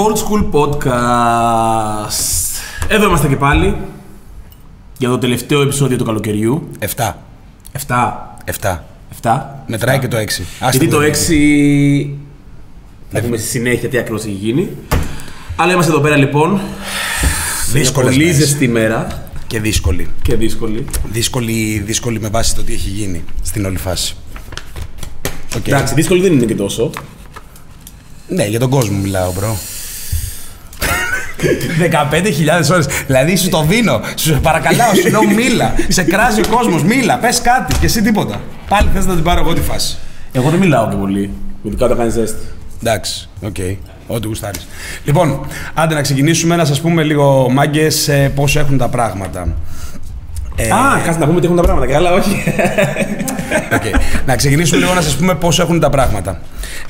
Cold School Podcast. Εδώ είμαστε και πάλι για το τελευταίο επεισόδιο του καλοκαιριού. 7. 7. 7. 7. Μετράει και το 6. Γιατί το 6 θα πούμε στη συνέχεια τι ακριβώς έχει γίνει. Αλλά είμαστε εδώ πέρα λοιπόν. Δύσκολες Πολύ μέρες. ζεστή μέρα Και δύσκολη. και δύσκολη. δύσκολη. Δύσκολη με βάση το τι έχει γίνει στην όλη φάση. Οκ. Εντάξει, δύσκολη δεν είναι και τόσο. Ναι, για τον κόσμο μιλάω, bro. 15.000 ώρες. Δηλαδή σου το δίνω. Σου παρακαλάω, σου λέω μίλα. Σε κράζει ο κόσμος, μίλα. Πες κάτι και εσύ τίποτα. Πάλι θες να την πάρω εγώ τη φάση. Εγώ δεν μιλάω και πολύ. Ειδικά όταν κάνεις ζέστη. Εντάξει, οκ. Ό,τι γουστάρεις. Λοιπόν, άντε να ξεκινήσουμε να σας πούμε λίγο μάγκες ε, πώς έχουν τα πράγματα. Ε, Α, κάτσε να πούμε τι έχουν τα πράγματα. Καλά, όχι. Οκ. Να ξεκινήσουμε λίγο να σας πούμε πώς έχουν τα πράγματα.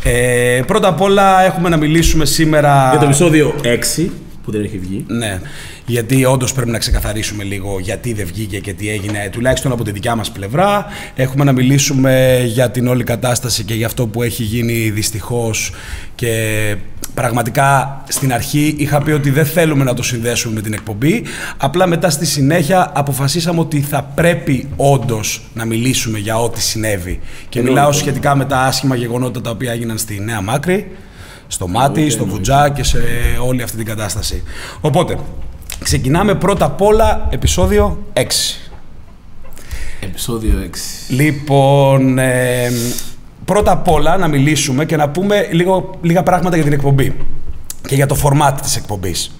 Ε, πρώτα απ' όλα έχουμε να μιλήσουμε σήμερα... Για το επεισόδιο 6 που δεν έχει βγει. Ναι, γιατί όντως πρέπει να ξεκαθαρίσουμε λίγο γιατί δεν βγήκε και τι έγινε, τουλάχιστον από τη δικιά μας πλευρά. Έχουμε να μιλήσουμε για την όλη κατάσταση και για αυτό που έχει γίνει δυστυχώς. Και πραγματικά στην αρχή είχα πει ότι δεν θέλουμε να το συνδέσουμε με την εκπομπή. Απλά μετά στη συνέχεια αποφασίσαμε ότι θα πρέπει όντως να μιλήσουμε για ό,τι συνέβη. Και μιλάω σχετικά με τα άσχημα γεγονότα τα οποία έγιναν στη Νέα Μάκρη στο μάτι, στο βουτζά και σε όλη αυτή την κατάσταση. Οπότε, ξεκινάμε πρώτα απ' όλα επεισόδιο 6. Επεισόδιο 6. Λοιπόν, ε, πρώτα απ' όλα να μιλήσουμε και να πούμε λίγο, λίγα πράγματα για την εκπομπή και για το format της εκπομπής.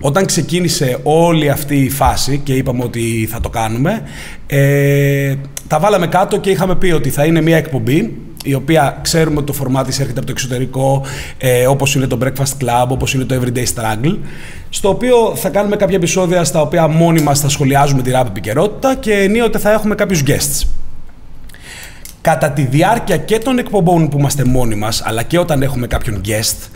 Όταν ξεκίνησε όλη αυτή η φάση και είπαμε ότι θα το κάνουμε, ε, τα βάλαμε κάτω και είχαμε πει ότι θα είναι μια εκπομπή η οποία ξέρουμε ότι το format της έρχεται από το εξωτερικό, ε, όπως είναι το Breakfast Club, όπως είναι το Everyday Struggle, στο οποίο θα κάνουμε κάποια επεισόδια στα οποία μόνοι μας θα σχολιάζουμε τη rap επικαιρότητα και ενίοτε θα έχουμε κάποιους guests. Κατά τη διάρκεια και των εκπομπών που είμαστε μόνοι μας, αλλά και όταν έχουμε κάποιον guest,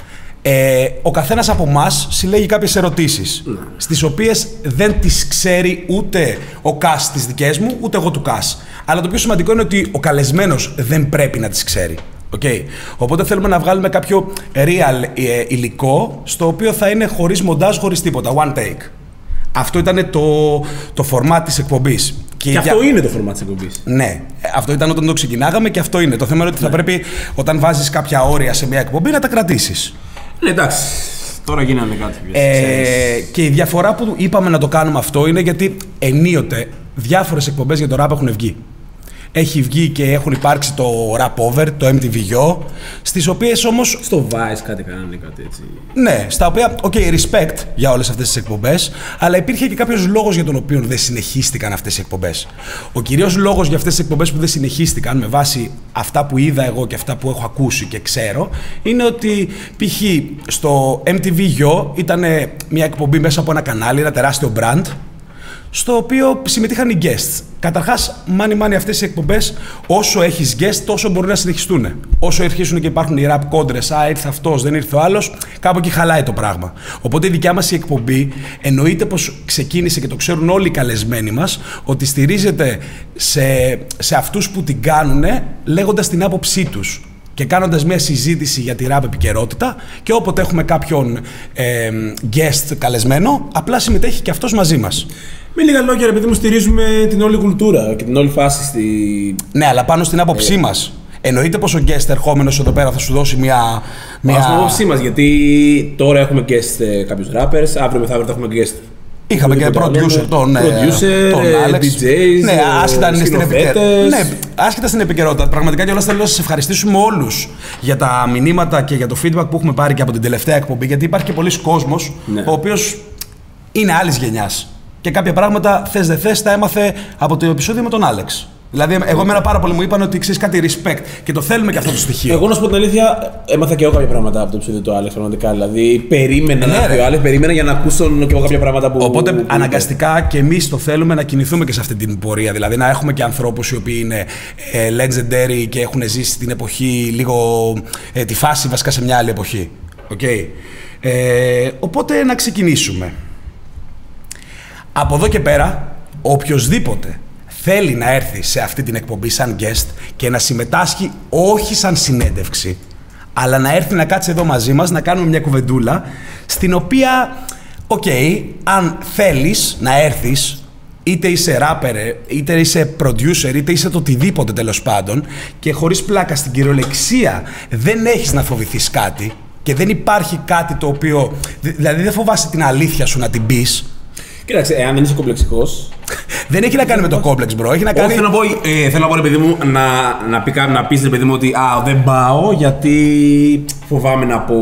ε, ο καθένας από εμά συλλέγει κάποιες ερωτήσεις, στις οποίες δεν τις ξέρει ούτε ο Κας τις δικές μου, ούτε εγώ του Κας. Αλλά το πιο σημαντικό είναι ότι ο καλεσμένος δεν πρέπει να τις ξέρει. Okay. Οπότε θέλουμε να βγάλουμε κάποιο real ε, υλικό, στο οποίο θα είναι χωρίς μοντάζ, χωρίς τίποτα, one take. Αυτό ήταν το, το format της εκπομπής. Και για- αυτό είναι το format της εκπομπής. ναι, αυτό ήταν όταν το ξεκινάγαμε και αυτό είναι. Το θέμα είναι ότι θα πρέπει όταν βάζεις κάποια όρια σε μια εκπομπή να τα κρατήσεις. Ναι, εντάξει. Τώρα γίνανε κάτι. Ε, και η διαφορά που είπαμε να το κάνουμε αυτό είναι γιατί ενίοτε διάφορες εκπομπές για το rap έχουν βγει. Έχει βγει και έχουν υπάρξει το Rap Over, το MTV Yo, στις οποίες όμως Στο Vice κάτι κάνανε, κάτι έτσι. Ναι, στα οποία, OK, respect για όλες αυτές τις εκπομπές, αλλά υπήρχε και κάποιος λόγος για τον οποίο δεν συνεχίστηκαν αυτές οι εκπομπές. Ο κυρίως λόγος για αυτές τις εκπομπές που δεν συνεχίστηκαν, με βάση αυτά που είδα εγώ και αυτά που έχω ακούσει και ξέρω, είναι ότι π.χ. στο MTV Yo ήταν μια εκπομπή μέσα από ένα κανάλι, ένα τεράστιο brand, στο οποίο συμμετείχαν οι guests. Καταρχάς, money money αυτές οι εκπομπές, όσο έχεις guest, τόσο μπορούν να συνεχιστούν. Όσο αρχίσουν και υπάρχουν οι rap κόντρες, Α, ήρθε αυτός, δεν ήρθε ο άλλος, κάπου εκεί χαλάει το πράγμα. Οπότε η δικιά μας η εκπομπή εννοείται πως ξεκίνησε και το ξέρουν όλοι οι καλεσμένοι μας, ότι στηρίζεται σε, σε αυτούς που την κάνουν λέγοντας την άποψή τους και κάνοντας μια συζήτηση για τη rap επικαιρότητα και όποτε έχουμε κάποιον ε, guest καλεσμένο, απλά συμμετέχει και αυτός μαζί μας. Με λίγα λόγια, επειδή μου στηρίζουμε την όλη κουλτούρα και την όλη φάση στη. Ναι, αλλά πάνω στην άποψή μας. Εννοείται πως ο guest ερχόμενος εδώ πέρα θα σου δώσει μια... Μια... μια... Στην άποψή μας, γιατί τώρα έχουμε guest ε, κάποιους rappers, αύριο μεθαύριο θα έχουμε guest. Είχαμε και Οτιδήποτε άλλο, producer ναι. τον, ε, Producer, τον ε, Alex. DJs, ναι, ε, άσχετα αν είναι στην επικαιρότητα. σκηνοθέτες. Ναι, άσχετα στην επικαιρότητα. Πραγματικά κιόλας θέλω να σας ευχαριστήσουμε όλους για τα μηνύματα και για το feedback που έχουμε πάρει και από την τελευταία εκπομπή. Γιατί υπάρχει και πολλοί κόσμος Ναι. ο οποίος είναι άλλης γενιάς. Και κάποια πράγματα θες δεν θες τα έμαθε από το επεισόδιο με τον Άλεξ. Δηλαδή, εγώ εμένα πάρα πολύ μου είπαν ότι ξέρεις κάτι respect και το θέλουμε και αυτό το στοιχείο. Εγώ να σου πω την αλήθεια, έμαθα και εγώ κάποια πράγματα από το επεισόδιο του Άλεξ. Πραγματικά. Δηλαδή, περίμενα Ναι, να έρθει ρε. ο Άλεξ, περίμενα για να ακούσω και εγώ κάποια πράγματα που. Οπότε που είπε. αναγκαστικά και εμείς το θέλουμε να κινηθούμε και σε αυτή την πορεία. Δηλαδή να έχουμε και ανθρώπους οι οποίοι είναι ε, legendary και έχουν ζήσει την εποχή λίγο. Ε, τη φάση βασικά σε μια άλλη εποχή. Οκ. Ε, οπότε να ξεκινήσουμε. Από εδώ και πέρα, οποιοδήποτε θέλει να έρθει σε αυτή την εκπομπή σαν guest και να συμμετάσχει όχι σαν συνέντευξη, Αλλά να έρθει να κάτσει εδώ μαζί μας, να κάνουμε μια κουβεντούλα, στην οποία, οκ, αν θέλεις να έρθεις, είτε είσαι rapper, είτε είσαι producer, είτε είσαι το οτιδήποτε τέλος πάντων, και χωρίς πλάκα στην κυριολεξία δεν έχεις να φοβηθείς κάτι και δεν υπάρχει κάτι το οποίο. Δηλαδή δεν φοβάσαι την αλήθεια σου να την πεις. Κοίταξε, εάν δεν είσαι κομπλεξικός. Δεν έχει να κάνει με το κόμπλεξ, bro. Έχει να κάνει. Όχι, θέλω να πω, ε, θέλω να πω, ρε παιδί μου, να, να, πει, κα- να πεις, ρε παιδί μου, ότι α, δεν πάω γιατί φοβάμαι να πω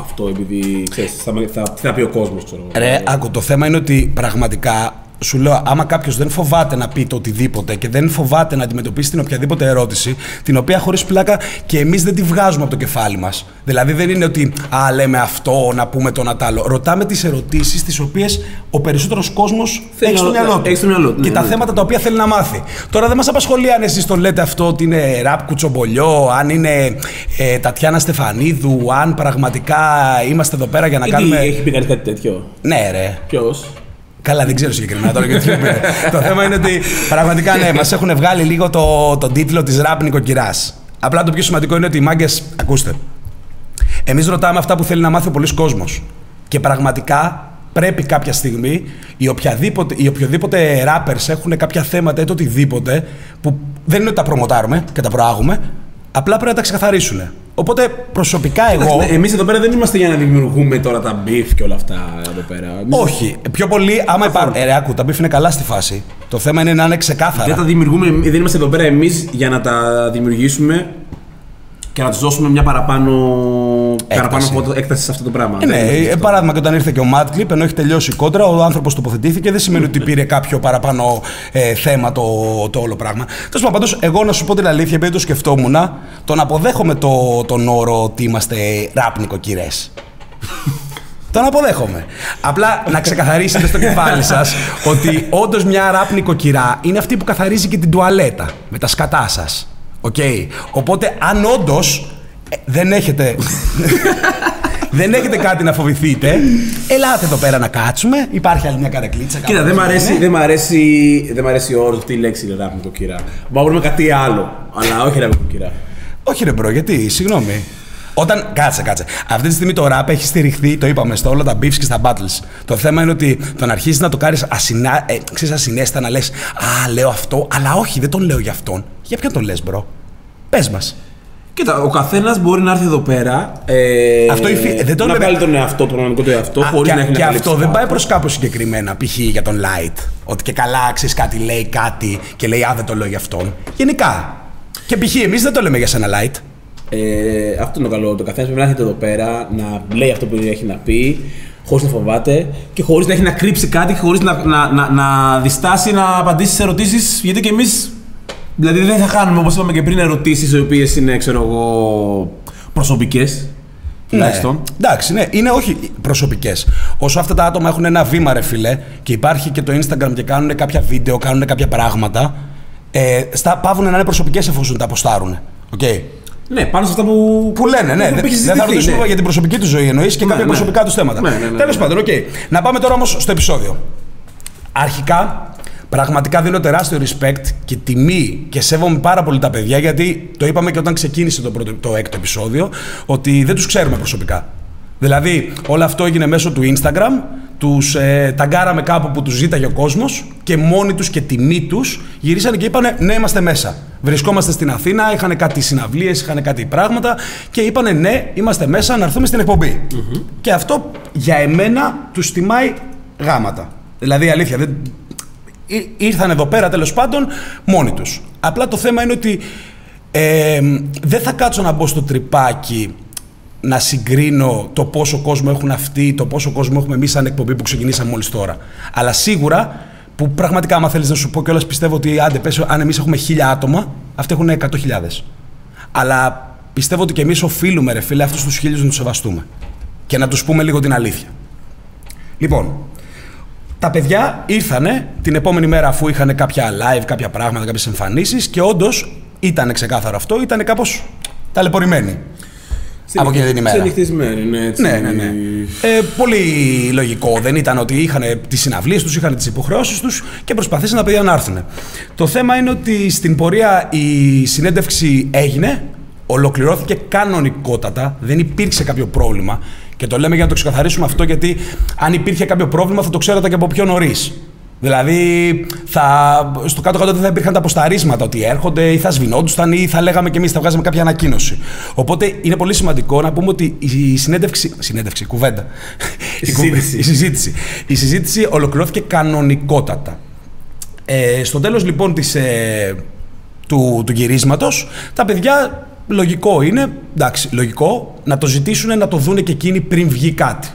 αυτό, επειδή ξέρεις, θα, με- θα, τι θα πει ο κόσμος, ξέρω. εγώ. Ρε, άκου, το θέμα είναι ότι πραγματικά σου λέω, άμα κάποιος δεν φοβάται να πει το οτιδήποτε και δεν φοβάται να αντιμετωπίσει την οποιαδήποτε ερώτηση, την οποία χωρίς πλάκα και εμείς δεν τη βγάζουμε από το κεφάλι μας. Δηλαδή δεν είναι ότι, α, λέμε αυτό, να πούμε το να τ' άλλο. Ρωτάμε τις ερωτήσεις τις οποίες ο περισσότερος κόσμος Θέλει έχει στο να- μυαλό του. έχει στο μυαλό του, και ναι, τα ναι. θέματα τα οποία θέλει να μάθει. Τώρα δεν μας απασχολεί αν εσείς το λέτε αυτό ότι είναι ραπ κουτσομπολιό, αν είναι ε, Τατιάνα Στεφανίδου, αν πραγματικά είμαστε εδώ πέρα για να Ή κάνουμε. τι, έχει πει κανεί κάτι τέτοιο. Ναι, ρε. Ποιος; Καλά, δεν ξέρω συγκεκριμένα τώρα γιατί είπε. Το θέμα είναι ότι πραγματικά ναι, μας έχουν βγάλει λίγο το, τον τίτλο της ραπ νοικοκυράς. Απλά το πιο σημαντικό είναι ότι οι μάγκες. Ακούστε. Εμείς ρωτάμε αυτά που θέλει να μάθει ο πολλής κόσμος. Και πραγματικά πρέπει κάποια στιγμή οι, οποιαδήποτε, οι οποιοδήποτε rappers έχουν κάποια θέματα ή το οτιδήποτε που δεν είναι ότι τα προμοτάρουμε και τα προάγουμε, απλά πρέπει να τα ξεκαθαρίσουν. Οπότε προσωπικά εγώ. Εμείς εδώ πέρα δεν είμαστε για να δημιουργούμε τώρα τα beef και όλα αυτά εδώ πέρα. Εμείς Όχι. Πιο πολύ, άμα υπάρχουν. Ε, ρε, άκου, τα beef είναι καλά στη φάση. Το θέμα είναι να είναι ξεκάθαρα. Δεν τα δημιουργούμε, δεν είμαστε εδώ πέρα εμείς για να τα δημιουργήσουμε και να τους δώσουμε μια παραπάνω παραπάνω από- έκταση σε αυτό το πράγμα. Ε, ναι, Δεν είναι ε, αυτό. παράδειγμα και όταν ήρθε και ο Madclip, ενώ έχει τελειώσει η κόντρα, ο άνθρωπος τοποθετήθηκε, δεν σημαίνει ότι πήρε κάποιο παραπάνω ε, θέμα το, το όλο πράγμα. Τέλος πάντων, πάντως, εγώ να σου πω την αλήθεια, επειδή το σκεφτόμουν, τον αποδέχομαι το, τον όρο ότι είμαστε ραπ νοικοκυρές. Τον αποδέχομαι. Απλά να ξεκαθαρίσετε στο κεφάλι σας ότι όντως μια ραπ νοικοκυρά είναι αυτή που καθαρίζει και την τουαλέτα με τα σκατά σας. Οκ. Οπότε, αν όντως δεν έχετε. δεν έχετε κάτι να φοβηθείτε, ελάτε εδώ πέρα να κάτσουμε. Υπάρχει άλλη μια καρεκλίτσα. Κοίτα, κάπου δεν μ' εκεί, αρέσει, ναι. δεν μ' αρέσει, δεν μ' αρέσει ο όρο αυτή η λέξη ρε ράπ νοικοκυρά. Μπορούμε να βρούμε κάτι άλλο, αλλά όχι ράπ νοικοκυρά. Όχι, ρε bro, γιατί, συγγνώμη. Όταν. Κάτσε, κάτσε. Αυτή τη στιγμή το rap έχει στηριχθεί, το είπαμε, στα όλα τα beefs και στα battles. Το θέμα είναι ότι το να αρχίσει να το κάνεις ασυνά... ε, ξέρεις, ασυναίσθητα να λες Α, λέω αυτό, αλλά όχι, δεν τον λέω για αυτόν. Για ποιον τον λες, bro; Πες μας. Κοίτα, ο καθένας μπορεί να έρθει εδώ πέρα. Ε, Αυτό υφι- δεν το να λέμε- βγάλει τον εαυτό, τον κανονικό του εαυτό, χωρίς και να έχει και να αυτό καλύψει δεν πάει κάτι. προς κάπου συγκεκριμένα, π.χ. για τον light. Ότι και καλά, ξέρεις κάτι, λέει κάτι και λέει Α, δεν το λέω για αυτόν. Γενικά. Και π.χ. εμείς δεν το λέμε για σένα light. Ε, αυτό είναι το καλό. Το καθένας πρέπει να έρχεται εδώ πέρα, να λέει αυτό που έχει να πει, χωρίς να φοβάται και χωρίς να έχει να κρύψει κάτι, χωρίς να, να, να, να διστάσει να απαντήσει σε ερωτήσεις. Γιατί και εμείς. Δηλαδή δεν θα κάνουμε όπως είπαμε και πριν ερωτήσεις οι οποίες είναι, ξέρω εγώ, προσωπικές. Τουλάχιστον. Ναι. Εντάξει, ναι, είναι όχι προσωπικές. Όσο αυτά τα άτομα έχουν ένα βήμα, ρε φίλε, και υπάρχει και το Instagram και κάνουν κάποια βίντεο, κάνουν κάποια πράγματα, ε, στα, παύουν να είναι προσωπικές εφόσον τα ποστάρουν. Okay. Ναι, πάνω σε αυτά που. Που λένε, ναι. που Δεν, έχει δεν θα συζητηθεί, ρωτήσουμε ναι. για την προσωπική του ζωή εννοείς και Ναι, κάποια ναι. προσωπικά τους θέματα. Ναι, ναι, ναι, Τέλος ναι. πάντων, οκ. Να πάμε τώρα όμως στο επεισόδιο. Αρχικά, πραγματικά δίνω τεράστιο respect και τιμή και σέβομαι πάρα πολύ τα παιδιά γιατί το είπαμε και όταν ξεκίνησε το, πρώτο, το έκτο επεισόδιο ότι δεν τους ξέρουμε προσωπικά. Δηλαδή, όλο αυτό έγινε μέσω του Instagram, τους ε, ταγκάραμε κάπου που τους ζήταγε ο κόσμος και μόνοι τους και τιμή τους γυρίσανε και είπανε ναι είμαστε μέσα. Βρισκόμαστε στην Αθήνα, είχαν κάτι συναυλίες, είχαν κάτι πράγματα και είπανε ναι είμαστε μέσα να έρθουμε στην εκπομπη Και αυτό για εμένα τους τιμάει γάματα. Δηλαδή αλήθεια, δεν, Ή- ήρθαν εδώ πέρα τέλος πάντων μόνοι τους. Απλά το θέμα είναι ότι ε, δεν θα κάτσω να μπω στο τρυπάκι να συγκρίνω το πόσο κόσμο έχουν αυτοί, το πόσο κόσμο έχουμε εμείς σαν εκπομπή που ξεκινήσαμε μόλις τώρα. Αλλά σίγουρα που πραγματικά, άμα θέλεις να σου πω κιόλας, πιστεύω ότι άντε, πες, αν εμείς έχουμε χίλια άτομα, αυτοί έχουν 100.000. Αλλά πιστεύω ότι κι εμείς οφείλουμε, ρε φίλε, αυτούς τους χίλιους να τους σεβαστούμε. Και να τους πούμε λίγο την αλήθεια. Λοιπόν, τα παιδιά ήρθανε την επόμενη μέρα αφού είχαν κάποια live, κάποια πράγματα, κάποιες εμφανίσεις και όντως ήταν ξεκάθαρο αυτό, ήταν κάπως ταλαιπωρημένοι. Από εκείνη την ημέρα. Ξενυχτισμένοι, ναι, έτσι. Ναι, ναι, ναι. Ε, πολύ λογικό. Δεν ήταν ότι είχαν τις συναυλίες τους, είχαν τις υποχρεώσεις τους και προσπαθήσαν τα παιδιά να έρθουν. Το θέμα είναι ότι στην πορεία η συνέντευξη έγινε. Ολοκληρώθηκε κανονικότατα, δεν υπήρξε κάποιο πρόβλημα. Και το λέμε για να το ξεκαθαρίσουμε αυτό, γιατί αν υπήρχε κάποιο πρόβλημα θα το ξέρατε και από πιο νωρίς. Δηλαδή, θα, στο κάτω-κάτω δεν θα υπήρχαν τα αποσταρίσματα ότι έρχονται ή θα σβηνόντουσαν ή θα λέγαμε και εμείς, θα βγάζαμε κάποια ανακοίνωση. Οπότε είναι πολύ σημαντικό να πούμε ότι η συνέντευξη. Συνέντευξη, κουβέντα. Η συζήτηση. η συζήτηση. Η συζήτηση ολοκληρώθηκε κανονικότατα. Ε, στο τέλος λοιπόν της, ε, του, του γυρίσματος, τα παιδιά λογικό είναι, εντάξει, λογικό, να το ζητήσουν να το δούνε και εκείνοι πριν βγει κάτι.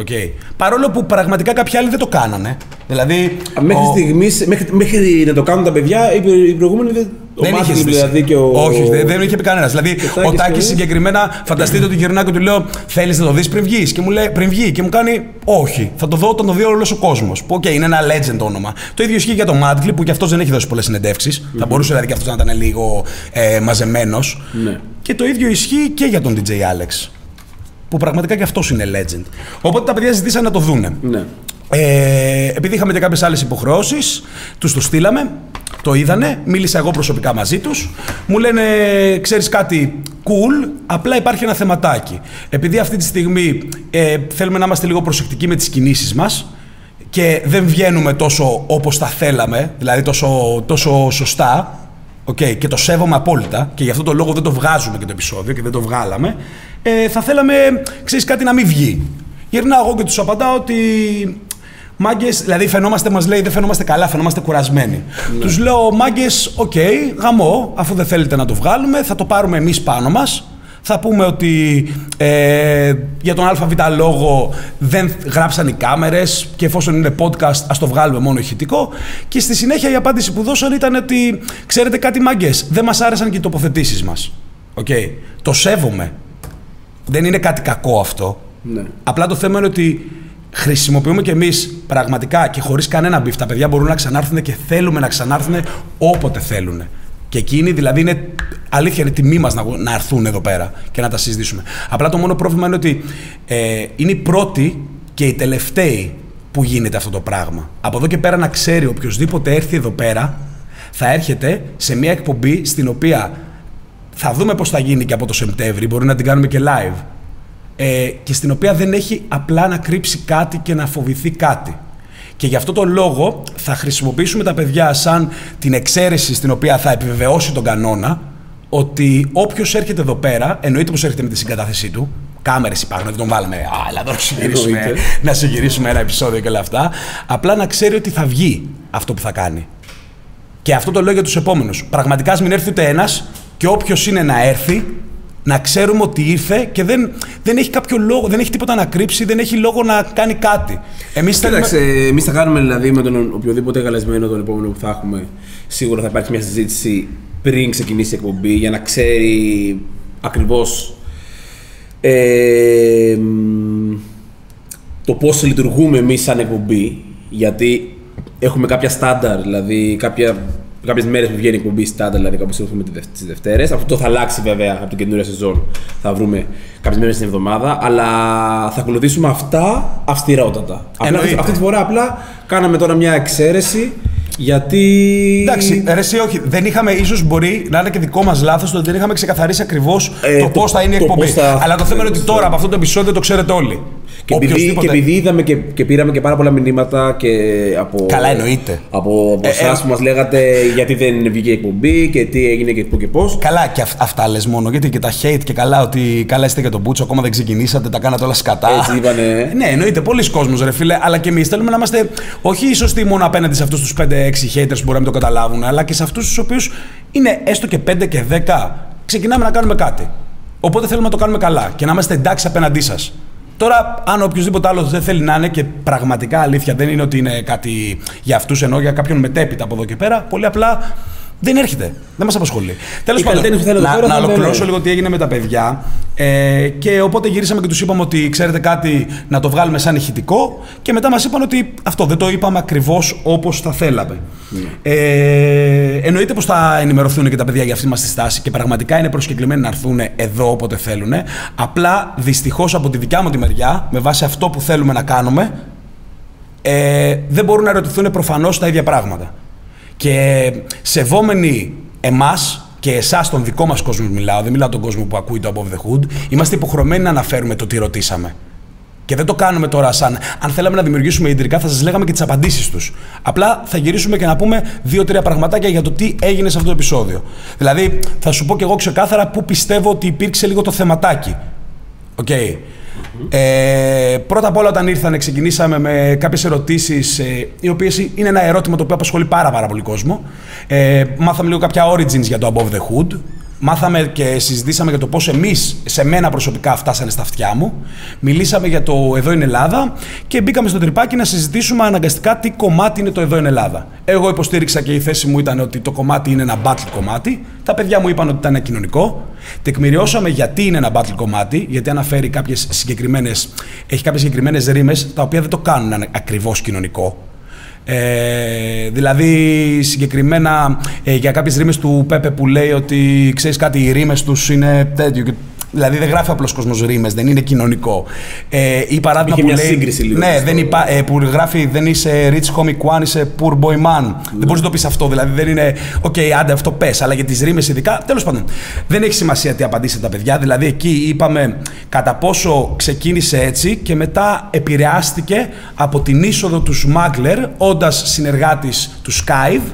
Okay. Παρόλο που πραγματικά κάποιοι άλλοι δεν το κάνανε. Δηλαδή. Μέχρι, ο- στιγμής, μέχρι, μέχρι να το κάνουν τα παιδιά, οι, οι προηγούμενοι δεν. Ο Δεν είχε Μάρτιν, ζητήσει. δηλαδή και ο. Όχι, δεν, δεν είχε πει κανένας. Δηλαδή, ο ο Τάκης Τάκης και- συγκεκριμένα, φανταστείτε ότι γυρνάω και του λέω: Θέλεις να το δεις πριν βγεις; Και μου λέει: Πριν βγει. Και μου κάνει: Όχι, θα το δω όταν το δει όλος ο κόσμος. Που, οκ, είναι ένα legend όνομα. Το ίδιο ισχύει για τον Μάντκλι, που και αυτός δεν έχει δώσει πολλές συνεντεύξεις. Θα μπορούσε δηλαδή και αυτός να ήταν λίγο ε, μαζεμένος. Ναι. Και το ίδιο ισχύει και για τον DJ Alex. Που πραγματικά και αυτός είναι legend. Οπότε τα παιδιά ζητήσαν να το δούνε. Ναι. Ε, επειδή είχαμε και κάποιες άλλες υποχρεώσεις, τους το στείλαμε, το είδανε, μίλησα εγώ προσωπικά μαζί τους. Μου λένε, ξέρεις κάτι, cool, απλά υπάρχει ένα θεματάκι. Επειδή αυτή τη στιγμή ε, θέλουμε να είμαστε λίγο προσεκτικοί με τις κινήσεις μας και δεν βγαίνουμε τόσο όπως θα θέλαμε, δηλαδή τόσο, τόσο σωστά, Okay, και το σέβομαι απόλυτα και γι' αυτό το λόγο δεν το βγάζουμε και το επεισόδιο και δεν το βγάλαμε. Ε, θα θέλαμε, ξέρεις κάτι, να μην βγει. Γυρνάω εγώ και τους απαντάω ότι. Μάγκες, δηλαδή φαινόμαστε, μας λέει, δεν φαινόμαστε καλά, φαινόμαστε κουρασμένοι. Τους λέω, μάγκες, οκ, γαμώ, αφού δεν θέλετε να το βγάλουμε, θα το πάρουμε εμείς πάνω μας. Θα πούμε ότι ε, για τον ΑΒ λόγο δεν γράψαν οι κάμερες και εφόσον είναι podcast ας το βγάλουμε μόνο ηχητικό και στη συνέχεια η απάντηση που δώσαν ήταν ότι ξέρετε κάτι μάγκες, δεν μας άρεσαν και οι τοποθετήσεις μας. Οκ. Το σέβομαι. Δεν είναι κάτι κακό αυτό. Ναι. Απλά το θέμα είναι ότι χρησιμοποιούμε κι εμείς πραγματικά και χωρίς κανένα beef. Τα παιδιά μπορούν να ξανάρθουν και θέλουμε να ξανάρθουν όποτε θέλουν. Και εκείνοι δηλαδή είναι αλήθεια, είναι τιμή μας να, να έρθουν εδώ πέρα και να τα συζητήσουμε. Απλά το μόνο πρόβλημα είναι ότι ε, είναι οι πρώτοι και οι τελευταίοι που γίνεται αυτό το πράγμα. Από εδώ και πέρα να ξέρει οποιοδήποτε έρθει εδώ πέρα θα έρχεται σε μια εκπομπή στην οποία θα δούμε πώς θα γίνει και από το Σεπτέμβρη, μπορεί να την κάνουμε και live ε, και στην οποία δεν έχει απλά να κρύψει κάτι και να φοβηθεί κάτι. Και γι' αυτό το λόγο θα χρησιμοποιήσουμε τα παιδιά σαν την εξαίρεση στην οποία θα επιβεβαιώσει τον κανόνα ότι όποιος έρχεται εδώ πέρα, εννοείται πως έρχεται με τη συγκατάθεσή του. Κάμερες υπάρχουν, δεν τον βάλαμε. Α, έλα εδώ να συγκυρίσουμε, Εννοείται. να συγκυρίσουμε ένα επεισόδιο και όλα αυτά. Απλά να ξέρει ότι θα βγει αυτό που θα κάνει. Και αυτό το λέω για τους επόμενους. Πραγματικά ας μην έρθει ούτε ένας και όποιος είναι να έρθει, να ξέρουμε ότι ήρθε και δεν, δεν έχει κάποιο λόγο, δεν έχει τίποτα να κρύψει, δεν έχει λόγο να κάνει κάτι. Εμείς θέλουμε. Κοίταξε, εμείς θα κάνουμε δηλαδή με τον οποιοδήποτε καλεσμένο τον επόμενο που θα έχουμε. Σίγουρα θα υπάρχει μια συζήτηση πριν ξεκινήσει η εκπομπή για να ξέρει ακριβώς ε, μ, το πώς λειτουργούμε εμείς σαν εκπομπή. Γιατί έχουμε κάποια στάνταρ, δηλαδή κάποια, κάποιες μέρες που βγαίνει η εκπομπή στάνταρ, δηλαδή κάπως έχουμε τις Δευτέρες. Αυτό θα αλλάξει βέβαια από την καινούργια σεζόν. Θα βρούμε κάποιες μέρες την εβδομάδα, αλλά θα ακολουθήσουμε αυτά αυστηρότατα. Απλά, Εννοείται. αυτή τη φορά απλά κάναμε τώρα μια εξαίρεση γιατί. Εντάξει, ρε, εσύ όχι. Δεν είχαμε, ίσως μπορεί να είναι και δικό μας λάθος το ότι δεν είχαμε ξεκαθαρίσει ακριβώς Ε, το το- πώς θα είναι η το εκπομπή. πώς θα- Αλλά το θέμα είναι ότι τώρα από αυτό το επεισόδιο το ξέρετε όλοι. Και επειδή, Οποιοςδήποτε- και επειδή είδαμε και, και πήραμε και πάρα πολλά μηνύματα και από. Καλά, εννοείται. Από, από Ε, εσάς ε, που μας λέγατε γιατί δεν βγήκε η εκπομπή και τι έγινε και πού και πώς. Καλά και αυ- αυτά λες μόνο. Γιατί και τα hate και καλά ότι καλά είστε για τον Μπούτσο, ακόμα δεν ξεκινήσατε, τα κάνατε όλα σκατά. Έτσι είπανε. Ναι, εννοείται. Πολλοί κόσμοι, ρε φίλε. Αλλά και εμείς θέλουμε να είμαστε όχι σωστοί μόνο απέναντι σε αυτούς τους 5-6 haters που μπορεί να μην το καταλάβουν, αλλά και σε αυτούς τους οποίους είναι έστω και 5 και 10. Ξεκινάμε να κάνουμε κάτι. Οπότε θέλουμε να το κάνουμε καλά και να είμαστε εντάξει απέναντί σας. Τώρα, αν οποιοδήποτε άλλος δεν θέλει να είναι και πραγματικά αλήθεια δεν είναι ότι είναι κάτι για αυτούς, ενώ για κάποιον μετέπειτα από εδώ και πέρα, πολύ απλά δεν έρχεται. Δεν μας απασχολεί. Τέλος Οι πάντων, καλλιτέχνες που θέλουν να, τώρα να θα ολοκληρώσω λένε. λίγο τι έγινε με τα παιδιά. Ε, και οπότε γυρίσαμε και τους είπαμε ότι ξέρετε κάτι, να το βγάλουμε σαν ηχητικό. Και μετά μας είπαν ότι αυτό δεν το είπαμε ακριβώς όπως θα θέλαμε. Ε, εννοείται πως θα ενημερωθούν και τα παιδιά για αυτή μας τη στάση και πραγματικά είναι προσκεκλημένοι να έρθουν εδώ όποτε θέλουν. Απλά δυστυχώς από τη δικιά μου τη μεριά, με βάση αυτό που θέλουμε να κάνουμε, ε, δεν μπορούν να ερωτηθούν προφανώς τα ίδια πράγματα. Και σεβόμενοι εμάς και και εσάς, τον δικό μας κόσμο, μιλάω, δεν μιλάω τον κόσμο που ακούει το Above the Hood, είμαστε υποχρεωμένοι να αναφέρουμε το τι ρωτήσαμε. Και δεν το κάνουμε τώρα σαν. Αν θέλαμε να δημιουργήσουμε ιδρυτικά, θα σας λέγαμε και τις απαντήσεις τους. Απλά θα γυρίσουμε και να πούμε δύο-τρία πραγματάκια για το τι έγινε σε αυτό το επεισόδιο. Δηλαδή, θα σου πω κι εγώ ξεκάθαρα πού πιστεύω ότι υπήρξε λίγο το θεματάκι. Οκ. Okay. Ε, πρώτα απ' όλα, όταν ήρθαν, ξεκινήσαμε με κάποιες ερωτήσεις, ε, οι οποίες είναι ένα ερώτημα το οποίο απασχολεί πάρα, πάρα πολύ κόσμο. Ε, μάθαμε λίγο κάποια origins για το Above the Hood. Μάθαμε και συζητήσαμε για το πώς εμείς, σε μένα προσωπικά, φτάσανε στα αυτιά μου. Μιλήσαμε για το Εδώ είναι Ελλάδα και μπήκαμε στο τρυπάκι να συζητήσουμε αναγκαστικά τι κομμάτι είναι το Εδώ είναι Ελλάδα. Εγώ υποστήριξα και η θέση μου ήταν ότι το κομμάτι είναι ένα battle κομμάτι. Τα παιδιά μου είπαν ότι ήταν κοινωνικό. Τεκμηριώσαμε γιατί είναι ένα battle κομμάτι, γιατί αναφέρει κάποιες συγκεκριμένες. Έχει κάποιες συγκεκριμένες ρήμες τα οποία δεν το κάνουν ακριβώς κοινωνικό. Ε, δηλαδή, συγκεκριμένα ε, για κάποιες ρήμες του Πέπε που λέει ότι ξέρεις κάτι, οι ρήμες τους είναι τέτοιο. Δηλαδή δεν γράφει απλώ κόσμος ρήμες, δεν είναι κοινωνικό. Ε, ή παράδειγμα Είχε που μια λέει. σύγκριση λίγο ναι, στο- δεν υπά, ε, που γράφει δεν είσαι rich comic one, είσαι poor boy man. Δεν μπορείς να το πεις αυτό. Δηλαδή δεν είναι. Οκ, άντε αυτό πες. Αλλά για τις ρίμες ειδικά. Τέλος πάντων. Δεν έχει σημασία τι απαντήσατε τα παιδιά. Δηλαδή εκεί είπαμε κατά πόσο ξεκίνησε έτσι και μετά επηρεάστηκε από την είσοδο του Smuggler όντας συνεργάτης του Skype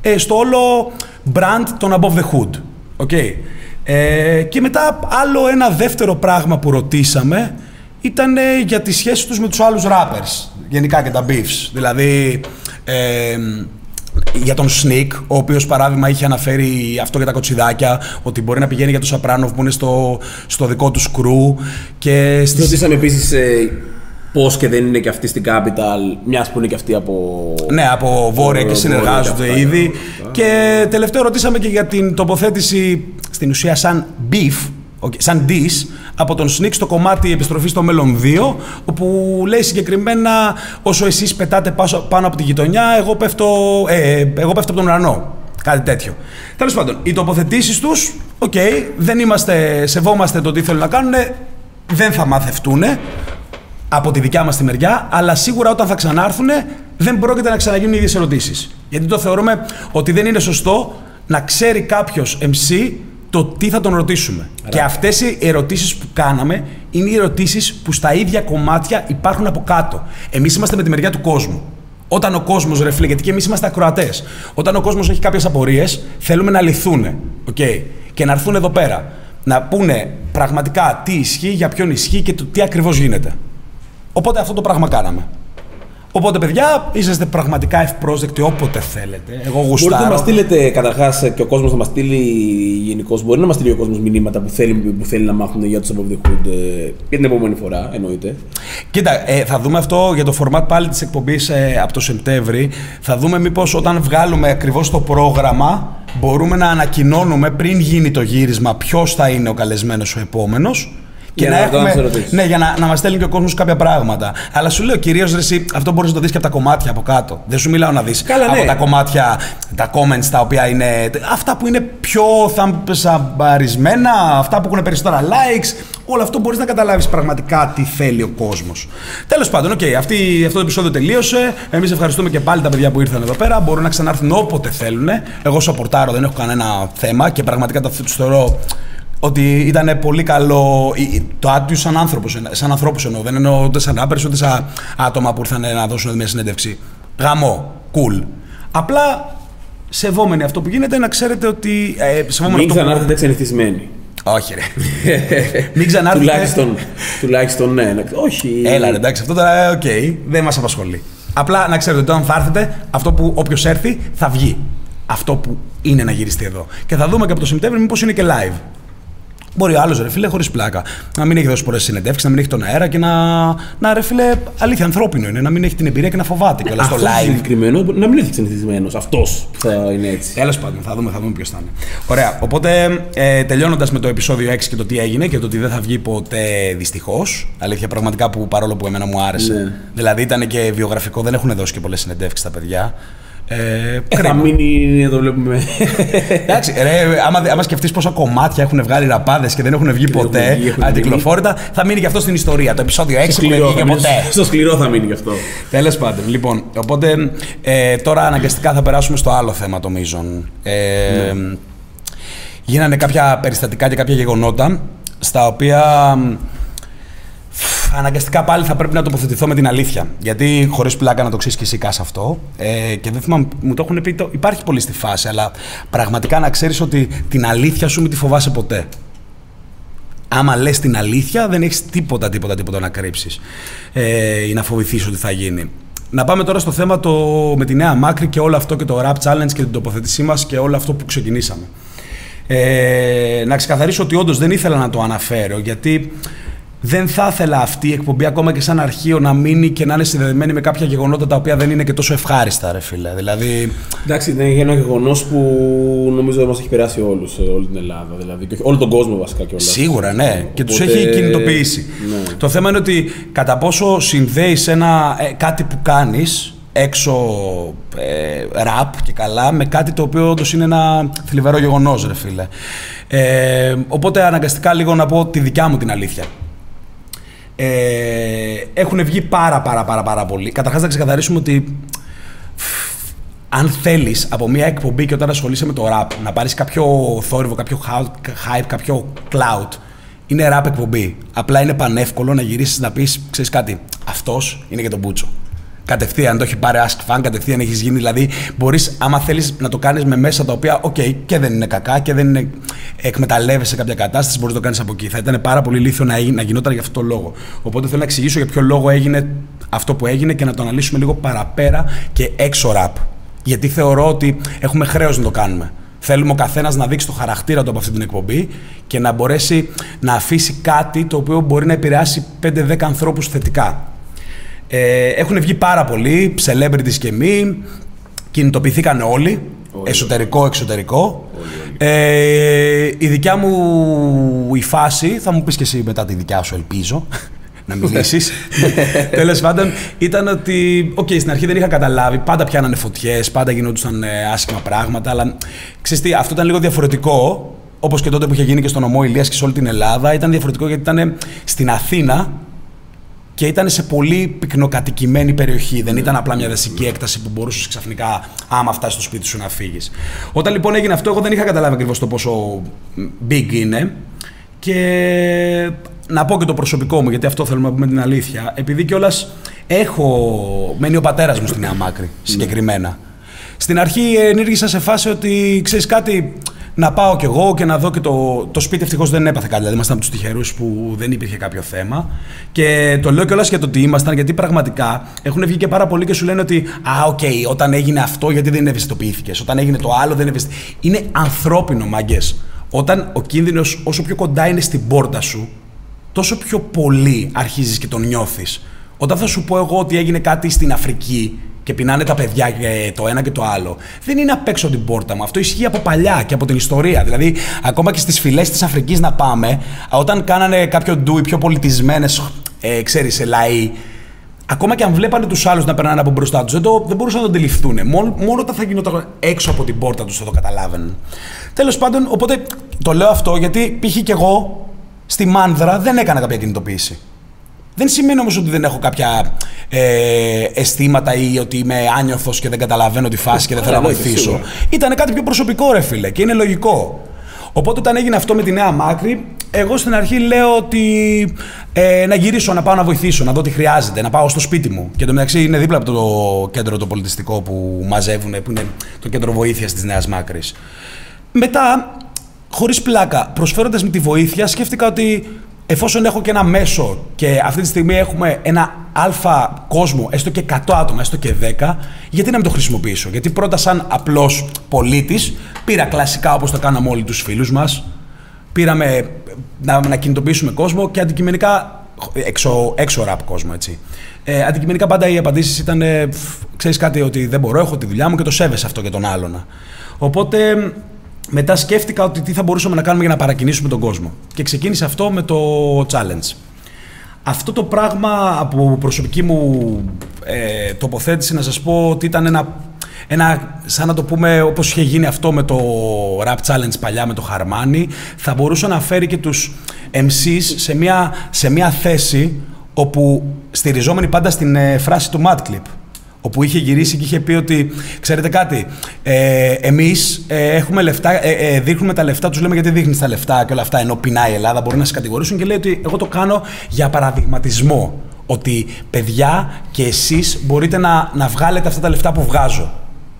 ε, στο όλο brand των Above the Hood. Okay. Ε, και μετά άλλο ένα δεύτερο πράγμα που ρωτήσαμε ήταν ε, για τις σχέσεις τους με τους άλλους rappers, γενικά και τα beefs. Δηλαδή, ε, για τον Sneak, ο οποίος παράδειγμα είχε αναφέρει αυτό για τα κοτσιδάκια, ότι μπορεί να πηγαίνει για τον Σαπράνοφ που είναι στο, στο δικό τους crew και στις... Ρωτήσαμε επίσης ε, πώς και δεν είναι και αυτή στην Capital, μιας που είναι και αυτή από. Ναι, από βόρεια και Βόρεια συνεργάζονται και αυτά ήδη. και αυτά. Και τελευταίο ρωτήσαμε και για την τοποθέτηση στην ουσία σαν beef, οκ, σαν diss, από τον Sneak στο κομμάτι Επιστροφή στο μέλλον 2, όπου λέει συγκεκριμένα όσο εσείς πετάτε πάσο- πάνω από τη γειτονιά, εγώ πέφτω, ε, εγώ πέφτω από τον ουρανό. Κάτι τέτοιο. Τέλος πάντων, οι τοποθετήσεις τους, οκ, δεν είμαστε, σεβόμαστε το τι θέλουν να κάνουν, δεν θα μαθευτούν από τη δικιά μας τη μεριά, αλλά σίγουρα όταν θα ξανάρθουν δεν πρόκειται να ξαναγίνουν οι ίδιες ερωτήσεις. Γιατί το θεωρούμε ότι δεν είναι σωστό να ξέρει κάποιος MC το τι θα τον ρωτήσουμε. Και αυτές οι ερωτήσεις που κάναμε είναι οι ερωτήσεις που στα ίδια κομμάτια υπάρχουν από κάτω. Εμείς είμαστε με τη μεριά του κόσμου. Όταν ο κόσμος, ρε φίλε, γιατί και εμείς είμαστε ακροατές. Όταν ο κόσμος έχει κάποιες απορίες, θέλουμε να λυθούν. Okay, και να έρθουν εδώ πέρα. Να πούνε πραγματικά τι ισχύει, για ποιον ισχύει και το τι ακριβώς γίνεται. Οπότε αυτό το πράγμα κάναμε. Οπότε, παιδιά, είσαστε πραγματικά ευπρόσδεκτοι όποτε θέλετε. Εγώ Μπορείτε γουστάρω. να μας στείλετε καταρχάς και ο κόσμος να μας στείλει γενικώς. Μπορεί να μας στείλει ο κόσμος μηνύματα που θέλει, που θέλει να μάθουν για τους Above the Hood ε, για την επόμενη φορά, εννοείται. Κοίτα, ε, θα δούμε αυτό για το format πάλι της εκπομπής ε, από το Σεπτέμβρη. Θα δούμε μήπως όταν βγάλουμε ακριβώς το πρόγραμμα μπορούμε να ανακοινώνουμε πριν γίνει το γύρισμα ποιος θα είναι ο καλεσμένος ο επόμενος. Και Για να να ρωτάνε έχουμε. τις ερωτήσεις. Ναι, για να, να μας στέλνει και ο κόσμος κάποια πράγματα. Αλλά σου λέω κυρίως εσύ, αυτό μπορείς να το δεις και από τα κομμάτια από κάτω. Δεν σου μιλάω να δεις Καλά, από ναι. τα κομμάτια, τα comments τα οποία είναι. Αυτά που είναι πιο thumb-αρισμένα, αυτά που έχουν περισσότερα likes. Όλο αυτό μπορείς να καταλάβεις πραγματικά τι θέλει ο κόσμος. Τέλος πάντων, οκ, αυτή, αυτό το επεισόδιο τελείωσε. Εμείς ευχαριστούμε και πάλι τα παιδιά που ήρθαν εδώ πέρα. Μπορούν να ξανάρθουν όποτε θέλουν. Εγώ σαπορτάρω, δεν έχω κανένα θέμα και πραγματικά τα τους θεωρώ ότι ήταν πολύ καλό η- η- το άτιο σαν άνθρωπος, εννο- σαν ανθρώπους εννοώ, δεν εννοώ ούτε σαν rappers ούτε σαν άτομα που ήρθαν να δώσουν μια συνέντευξη. Γαμώ, cool. Απλά σεβόμενοι αυτό που γίνεται να ξέρετε ότι... Ε, σεβόμενοι Μην αυτό που- ξανάρθετε ξενυχτισμένοι. Όχι ρε. Μην ξανάρθετε... τουλάχιστον, τουλάχιστον ναι. να- Όχι. Έλα ρε, εντάξει, αυτό τώρα, ε, οκ, δεν μας απασχολεί. Απλά να ξέρετε ότι όταν θα έρθετε, αυτό που όποιος έρθει θα βγει. Αυτό που είναι να γυριστεί εδώ. Και θα δούμε και από το Σεπτέμβριο μήπως είναι και live. Μπορεί ο άλλος ρε φίλε χωρίς πλάκα να μην έχει δώσει πολλές συνεντεύξεις, να μην έχει τον αέρα και να. Να ρε φίλε, αλήθεια, ανθρώπινο είναι, να μην έχει την εμπειρία και να φοβάται κιόλας στο Αυτό live. συγκεκριμένο να μην έρθει ξενυχτισμένο. Αυτός που θα είναι έτσι. Τέλος πάντων, θα δούμε, θα δούμε ποιος θα είναι. Ωραία. Οπότε, ε, τελειώνοντας με το επεισόδιο 6 και το τι έγινε και το ότι δεν θα βγει ποτέ δυστυχώς. Αλήθεια, πραγματικά που παρόλο που εμένα μου άρεσε. Ναι. Δηλαδή, ήταν και βιογραφικό, δεν έχουν δώσει και πολλές συνεντεύξεις τα παιδιά. Ε, Ε, θα κρίμα. μείνει εδώ βλέπουμε. Εντάξει, ρε, άμα, άμα σκεφτείς πόσα κομμάτια έχουν βγάλει ραπάδες και δεν έχουν βγει έχουν ποτέ βγει, έχουν αντικλοφόρητα, θα μείνει και αυτό στην ιστορία. Το επεισόδιο 6 που δεν σκληρό, βγήκε θα μείνει- ποτέ. στο σκληρό θα μείνει γι' αυτό. Τέλος πάντων, λοιπόν, οπότε ε, τώρα αναγκαστικά θα περάσουμε στο άλλο θέμα των μείζων. Ε, γίνανε κάποια περιστατικά και κάποια γεγονότα στα οποία αναγκαστικά πάλι θα πρέπει να τοποθετηθώ με την αλήθεια. Γιατί χωρίς πλάκα να το ξέρει και εσύ σε αυτό. Ε, και δεν θυμάμαι, μου το έχουν πει. Το, υπάρχει πολύ στη φάση, αλλά πραγματικά να ξέρεις ότι την αλήθεια σου μην τη φοβάσαι ποτέ. Άμα λες την αλήθεια, δεν έχεις τίποτα, τίποτα, τίποτα να κρύψεις ε, ή να φοβηθείς ότι θα γίνει. Να πάμε τώρα στο θέμα το, με τη νέα μάκρη και όλο αυτό και το rap challenge και την τοποθέτησή μας και όλο αυτό που ξεκινήσαμε. Ε, να ξεκαθαρίσω ότι όντως δεν ήθελα να το αναφέρω γιατί δεν θα ήθελα αυτή η εκπομπή ακόμα και σαν αρχείο να μείνει και να είναι συνδεδεμένη με κάποια γεγονότα τα οποία δεν είναι και τόσο ευχάριστα, ρε φίλε. Δηλαδή... Εντάξει, είναι ένα γεγονός που νομίζω μας έχει περάσει όλους, όλη την Ελλάδα. Δηλαδή, και όλο τον κόσμο βασικά κιόλας. Σίγουρα, ναι. Οπότε... Και τους έχει κινητοποιήσει. Ναι. Το θέμα είναι ότι κατά πόσο συνδέεις ένα, ε, κάτι που κάνεις έξω ε, ραπ και καλά με κάτι το οποίο όντως είναι ένα θλιβερό γεγονός, ρε φίλε. Ε, οπότε αναγκαστικά λίγο να πω τη δικιά μου την αλήθεια. Ε, έχουν βγει πάρα πάρα πάρα πάρα πολύ. Καταρχάς να ξεκαθαρίσουμε ότι αν θέλεις από μια εκπομπή και όταν ασχολείσαι με το rap να πάρεις κάποιο θόρυβο, κάποιο hype, κάποιο clout, είναι rap εκπομπή. Απλά είναι πανεύκολο να γυρίσεις να πεις: Ξέρεις κάτι, αυτός είναι και τον Μπούτσο κατευθείαν το έχει πάρει ask fan, κατευθείαν έχεις γίνει. Δηλαδή, μπορείς, άμα θέλεις να το κάνεις με μέσα τα οποία, ok, okay, και δεν είναι κακά και δεν είναι, εκμεταλλεύεσαι κάποια κατάσταση, μπορείς να το κάνεις από εκεί. Θα ήταν πάρα πολύ ηλίθιο να, να γινόταν για αυτό το λόγο. Οπότε θέλω να εξηγήσω για ποιο λόγο έγινε αυτό που έγινε και να το αναλύσουμε λίγο παραπέρα και έξω ραπ. Γιατί θεωρώ ότι έχουμε χρέος να το κάνουμε. Θέλουμε ο καθένας να δείξει το χαρακτήρα του από αυτή την εκπομπή και να μπορέσει να αφήσει κάτι το οποίο μπορεί να επηρεάσει 5-10 ανθρώπους θετικά. Ε, έχουν βγει πάρα πολλοί, celebrities και μη, κινητοποιηθήκαν όλοι, εσωτερικό, εξωτερικό. Ε, η δικιά μου η φάση, θα μου πεις και εσύ μετά τη δικιά σου ελπίζω, να μιλήσεις. Τέλος πάντων, ήταν ότι. Οκ, στην αρχή δεν είχα καταλάβει. Πάντα πιάνανε φωτιές, πάντα γινόντουσαν ε, άσχημα πράγματα. Αλλά ξέρεις τι, αυτό ήταν λίγο διαφορετικό. Όπως και τότε που είχε γίνει και στον νομό Ηλείας και σε όλη την Ελλάδα. Ήταν διαφορετικό γιατί ήταν στην Αθήνα και ήταν σε πολύ πυκνοκατοικημένη περιοχή. Δεν ήταν απλά μια δασική έκταση που μπορούσες ξαφνικά, άμα φτάσεις στο σπίτι σου, να φύγεις. Όταν λοιπόν έγινε αυτό, εγώ δεν είχα καταλάβει ακριβώς το πόσο big είναι. Και να πω και το προσωπικό μου, γιατί αυτό θέλουμε να πούμε την αλήθεια. Επειδή κιόλας έχω. μένει ο πατέρας μου στη Νέα Μάκρη συγκεκριμένα. Στην αρχή ενήργησα σε φάση ότι ξέρεις κάτι, να πάω κι εγώ και να δω και το, το σπίτι. Ευτυχώς δεν έπαθε κάτι. Δηλαδή, ήμασταν από τους τυχερούς που δεν υπήρχε κάποιο θέμα. Και το λέω κιόλας για το ότι ήμασταν, γιατί πραγματικά έχουν βγει και πάρα πολλοί και σου λένε ότι Α, ok, okay, όταν έγινε αυτό, γιατί δεν ευαισθητοποιήθηκες; Όταν έγινε το άλλο, δεν ευαισθητοποιήθηκε. Είναι ανθρώπινο, μάγκες. Όταν ο κίνδυνος όσο πιο κοντά είναι στην πόρτα σου, τόσο πιο πολύ αρχίζεις και τον νιώθεις. Όταν θα σου πω εγώ ότι έγινε κάτι στην Αφρική και πεινάνε τα παιδιά και το ένα και το άλλο. Δεν είναι απ' έξω την πόρτα μου. Αυτό ισχύει από παλιά και από την ιστορία. Δηλαδή, ακόμα και στις φυλές της Αφρικής να πάμε, όταν κάνανε κάποιο ντου οι πιο πολιτισμένες, ε, ξέρεις, λαοί, ακόμα και αν βλέπανε τους άλλους να περνάνε από μπροστά τους, δεν, δεν μπορούσαν να το αντιληφθούν. Μόνο, μόνο όταν θα γινόταν έξω από την πόρτα τους θα το καταλάβαιναν. Τέλος πάντων, οπότε το λέω αυτό γιατί π.χ. και εγώ στη Μάνδρα δεν έκανα κάποια κινητοποίηση. Δεν σημαίνει όμως ότι δεν έχω κάποια ε, αισθήματα ή ότι είμαι άνιωθος και δεν καταλαβαίνω τη φάση και δεν θέλω να βοηθήσω. Ήταν κάτι πιο προσωπικό, ρε φίλε, και είναι λογικό. Οπότε όταν έγινε αυτό με τη νέα μάκρη, εγώ στην αρχή λέω ότι ε, να γυρίσω, να πάω να βοηθήσω, να δω τι χρειάζεται, να πάω στο σπίτι μου. Και το μεταξύ είναι δίπλα από το κέντρο το πολιτιστικό που μαζεύουν, που είναι το κέντρο βοήθειας της Νέας Μάκρης. Μετά, χωρίς πλάκα, προσφέροντας με τη βοήθεια, σκέφτηκα ότι εφόσον έχω και ένα μέσο και αυτή τη στιγμή έχουμε ένα αλφα κόσμο, έστω και 100 άτομα, έστω και 10, γιατί να μην το χρησιμοποιήσω; Γιατί πρώτα, σαν απλός πολίτης, πήρα κλασικά όπως το κάναμε όλοι τους φίλους μας. Πήραμε να, να κινητοποιήσουμε κόσμο και αντικειμενικά. Έξω, έξω ραπ κόσμο, έτσι. Ε, αντικειμενικά πάντα οι απαντήσεις ήταν: ε, Ξέρεις κάτι, ότι δεν μπορώ, έχω τη δουλειά μου και το σέβεσαι αυτό και τον άλλον. Οπότε μετά σκέφτηκα ότι τι θα μπορούσαμε να κάνουμε για να παρακινήσουμε τον κόσμο. Και ξεκίνησε αυτό με το challenge. Αυτό το πράγμα από προσωπική μου ε, τοποθέτηση να σας πω ότι ήταν ένα, ένα, σαν να το πούμε όπως είχε γίνει αυτό με το rap challenge παλιά με το Χαρμάνι, θα μπορούσε να φέρει και τους MCs σε μια, σε μια θέση όπου στηριζόμενοι πάντα στην ε, φράση του Madclip όπου είχε γυρίσει και είχε πει ότι, ξέρετε κάτι, ε, εμείς ε, έχουμε λεφτά, ε, ε, δείχνουμε τα λεφτά, τους λέμε γιατί δείχνεις τα λεφτά και όλα αυτά, ενώ πεινάει η Ελλάδα, μπορεί να σε κατηγορήσουν και λέει ότι εγώ το κάνω για παραδειγματισμό. Ότι παιδιά και εσείς μπορείτε να, να βγάλετε αυτά τα λεφτά που βγάζω.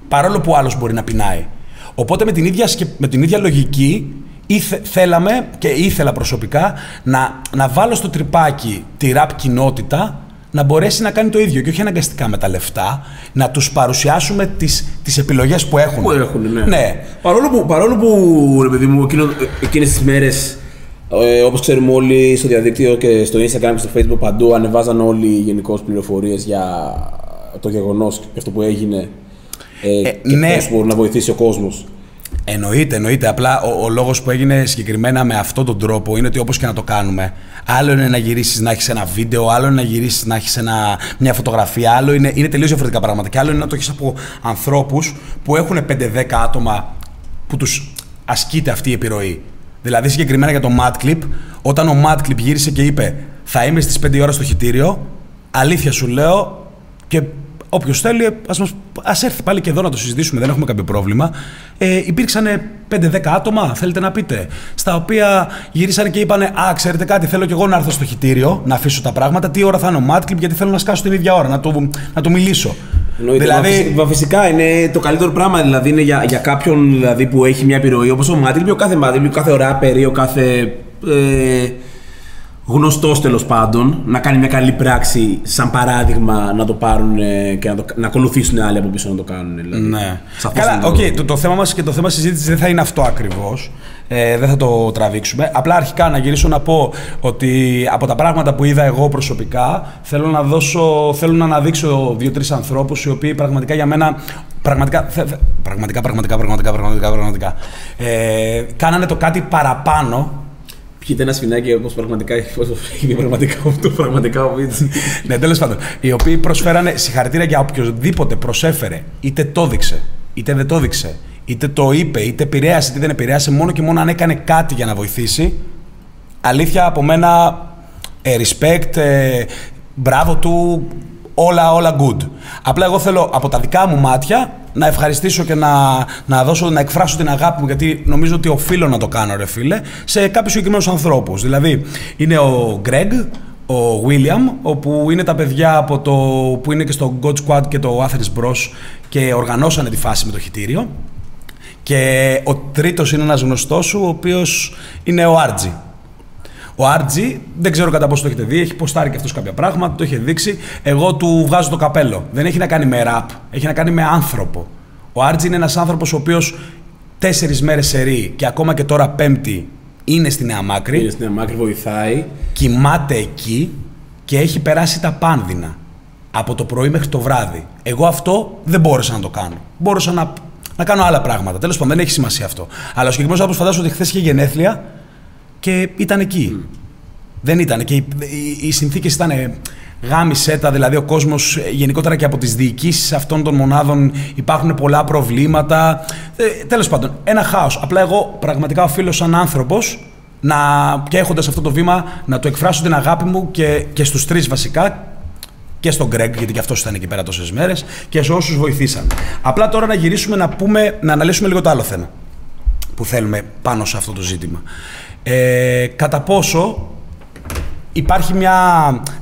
Παρόλο που άλλος μπορεί να πεινάει. Οπότε με την ίδια, με την ίδια λογική ήθε, θέλαμε και ήθελα προσωπικά να, να βάλω στο τρυπάκι τη ραπ κοινότητα να μπορέσει να κάνει το ίδιο και όχι αναγκαστικά με τα λεφτά, να τους παρουσιάσουμε τις, τις επιλογές που έχουν. Που έχουν, ναι. ναι. Παρόλο που, παρόλο που ρε παιδί μου, εκείνο, εκείνες τις μέρες, ε, όπως ξέρουμε όλοι στο διαδίκτυο και στο Instagram και στο Facebook παντού, ανεβάζαν όλοι γενικώς πληροφορίες για το γεγονός και αυτό που έγινε ε, ε, και ναι. πώς μπορεί να βοηθήσει ο κόσμος. Εννοείται, εννοείται. Απλά ο, ο λόγος που έγινε συγκεκριμένα με αυτόν τον τρόπο είναι ότι όπως και να το κάνουμε, άλλο είναι να γυρίσεις να έχεις ένα βίντεο, άλλο είναι να γυρίσεις να έχεις μια φωτογραφία, άλλο είναι, είναι τελείως διαφορετικά πράγματα. Και άλλο είναι να το έχεις από ανθρώπους που έχουν 5-10 άτομα που τους ασκείται αυτή η επιρροή. Δηλαδή συγκεκριμένα για το Mad Clip, όταν ο Mad Clip γύρισε και είπε Θα είμαι στις 5 ώρα στο χιτήριο, αλήθεια σου λέω και Όποιος θέλει, ας έρθει πάλι και εδώ να το συζητήσουμε, δεν έχουμε κάποιο πρόβλημα. Ε, υπήρξαν 5-10 άτομα, θέλετε να πείτε, στα οποία γυρίσανε και είπανε Α, ξέρετε κάτι, θέλω κι εγώ να έρθω στο χιτήριο, να αφήσω τα πράγματα. Τι ώρα θα είναι ο Μάτκλιπ, γιατί θέλω να σκάσω την ίδια ώρα, να του, να του μιλήσω. Εννοείται, δηλαδή... Μα φυσικά είναι το καλύτερο πράγμα δηλαδή είναι για, για κάποιον δηλαδή, που έχει μια επιρροή όπως ο Μάτκλιπ, ο κάθε Μάτκλιπ, ο κάθε ράπερ ο κάθε. Ε, γνωστός τέλος πάντων να κάνει μια καλή πράξη σαν παράδειγμα να το πάρουν και να, το, να ακολουθήσουν άλλοι από πίσω να το κάνουν. Δηλαδή. Ναι. Καλά, ok, okay, το, το, θέμα μας και το θέμα συζήτησης δεν θα είναι αυτό ακριβώς. Ε, δεν θα το τραβήξουμε. Απλά αρχικά να γυρίσω να πω ότι από τα πράγματα που είδα εγώ προσωπικά θέλω να, δώσω, θέλω να αναδείξω δύο-τρεις ανθρώπους οι οποίοι πραγματικά για μένα. Πραγματικά, πραγματικά, πραγματικά, πραγματικά, πραγματικά, πραγματικά ε, κάνανε το κάτι παραπάνω Κοίτα ένα σφινάκι όπως πραγματικά έχει πραγματικά αυτό, πραγματικά ο Βίτσι. ναι, τέλος πάντων. Οι οποίοι προσφέρανε συγχαρητήρια για οποιοδήποτε προσέφερε, είτε το δείξε, είτε δεν το δείξε, είτε το είπε, είτε επηρέασε, είτε δεν επηρέασε, μόνο και μόνο αν έκανε κάτι για να βοηθήσει. Αλήθεια από μένα, ε, respect, ε, μπράβο του, όλα, όλα good. Απλά εγώ θέλω από τα δικά μου μάτια να ευχαριστήσω και να, να, δώσω, να εκφράσω την αγάπη μου, γιατί νομίζω ότι οφείλω να το κάνω, ρε φίλε, σε κάποιους συγκεκριμένους ανθρώπους. Δηλαδή, είναι ο Γκρέγκ, ο William, όπου είναι τα παιδιά από το, που είναι και στο God Squad και το Athens Bros και οργανώσανε τη φάση με το χιτήριο. Και ο τρίτος είναι ένας γνωστός σου, ο οποίος είναι ο Άρτζι. Ο RG, δεν ξέρω κατά πόσο το έχετε δει, έχει ποστάρει και αυτός κάποια πράγματα, το είχε δείξει. Εγώ του βγάζω το καπέλο. Δεν έχει να κάνει με ραπ, έχει να κάνει με άνθρωπο. Ο RG είναι ένας άνθρωπος ο οποίος τέσσερις μέρες σε ρί και ακόμα και τώρα πέμπτη είναι στη Νέα Μάκρη. Είναι στη Νέα Μάκρη, βοηθάει. Κοιμάται εκεί και έχει περάσει τα πάνδυνα. Από το πρωί μέχρι το βράδυ. Εγώ αυτό δεν μπόρεσα να το κάνω. Μπόρεσα να, να κάνω άλλα πράγματα. Τέλος πάντων, δεν έχει σημασία αυτό. Αλλά ο συγκεκριμένος άνθρωπος φαντάζομαι ότι χθες είχε γενέθλια και ήταν εκεί. Δεν ήταν. Και οι, οι, οι συνθήκες ήταν γάμισε τα, δηλαδή ο κόσμος ε, γενικότερα και από τις διοικήσεις αυτών των μονάδων υπάρχουν πολλά προβλήματα. Ε, Τέλος πάντων, ένα χάος. Απλά εγώ πραγματικά οφείλω σαν άνθρωπος να, και έχοντας αυτό το βήμα να του εκφράσω την αγάπη μου και, και στους τρεις βασικά. Και στον Γκρέγκ, γιατί και αυτός ήταν εκεί πέρα τόσες μέρες, και σε όσους βοηθήσαν. Απλά τώρα να γυρίσουμε να, πούμε, να αναλύσουμε λίγο το άλλο θέμα που θέλουμε πάνω σε αυτό το ζήτημα ε, κατά πόσο υπάρχει μια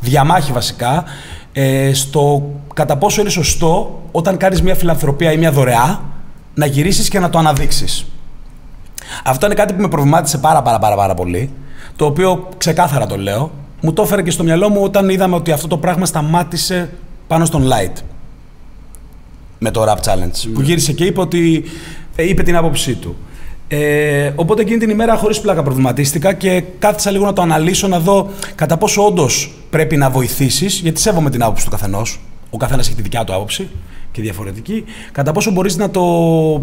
διαμάχη βασικά ε, στο κατά πόσο είναι σωστό όταν κάνεις μια φιλανθρωπία ή μια δωρεά να γυρίσεις και να το αναδείξεις. Αυτό είναι κάτι που με προβλημάτισε πάρα πάρα πάρα, πάρα πολύ, το οποίο ξεκάθαρα το λέω. Μου το έφερε και στο μυαλό μου όταν είδαμε ότι αυτό το πράγμα σταμάτησε πάνω στον Light. Με το Rap Challenge. Που ναι. γύρισε και είπε ότι ε, είπε την άποψή του. Ε, οπότε εκείνη την ημέρα χωρίς πλάκα προβληματίστηκα και κάθισα λίγο να το αναλύσω, να δω κατά πόσο όντως πρέπει να βοηθήσεις, γιατί σέβομαι την άποψη του καθενός. Ο καθένας έχει τη δικιά του άποψη και διαφορετική. Κατά πόσο μπορείς να το,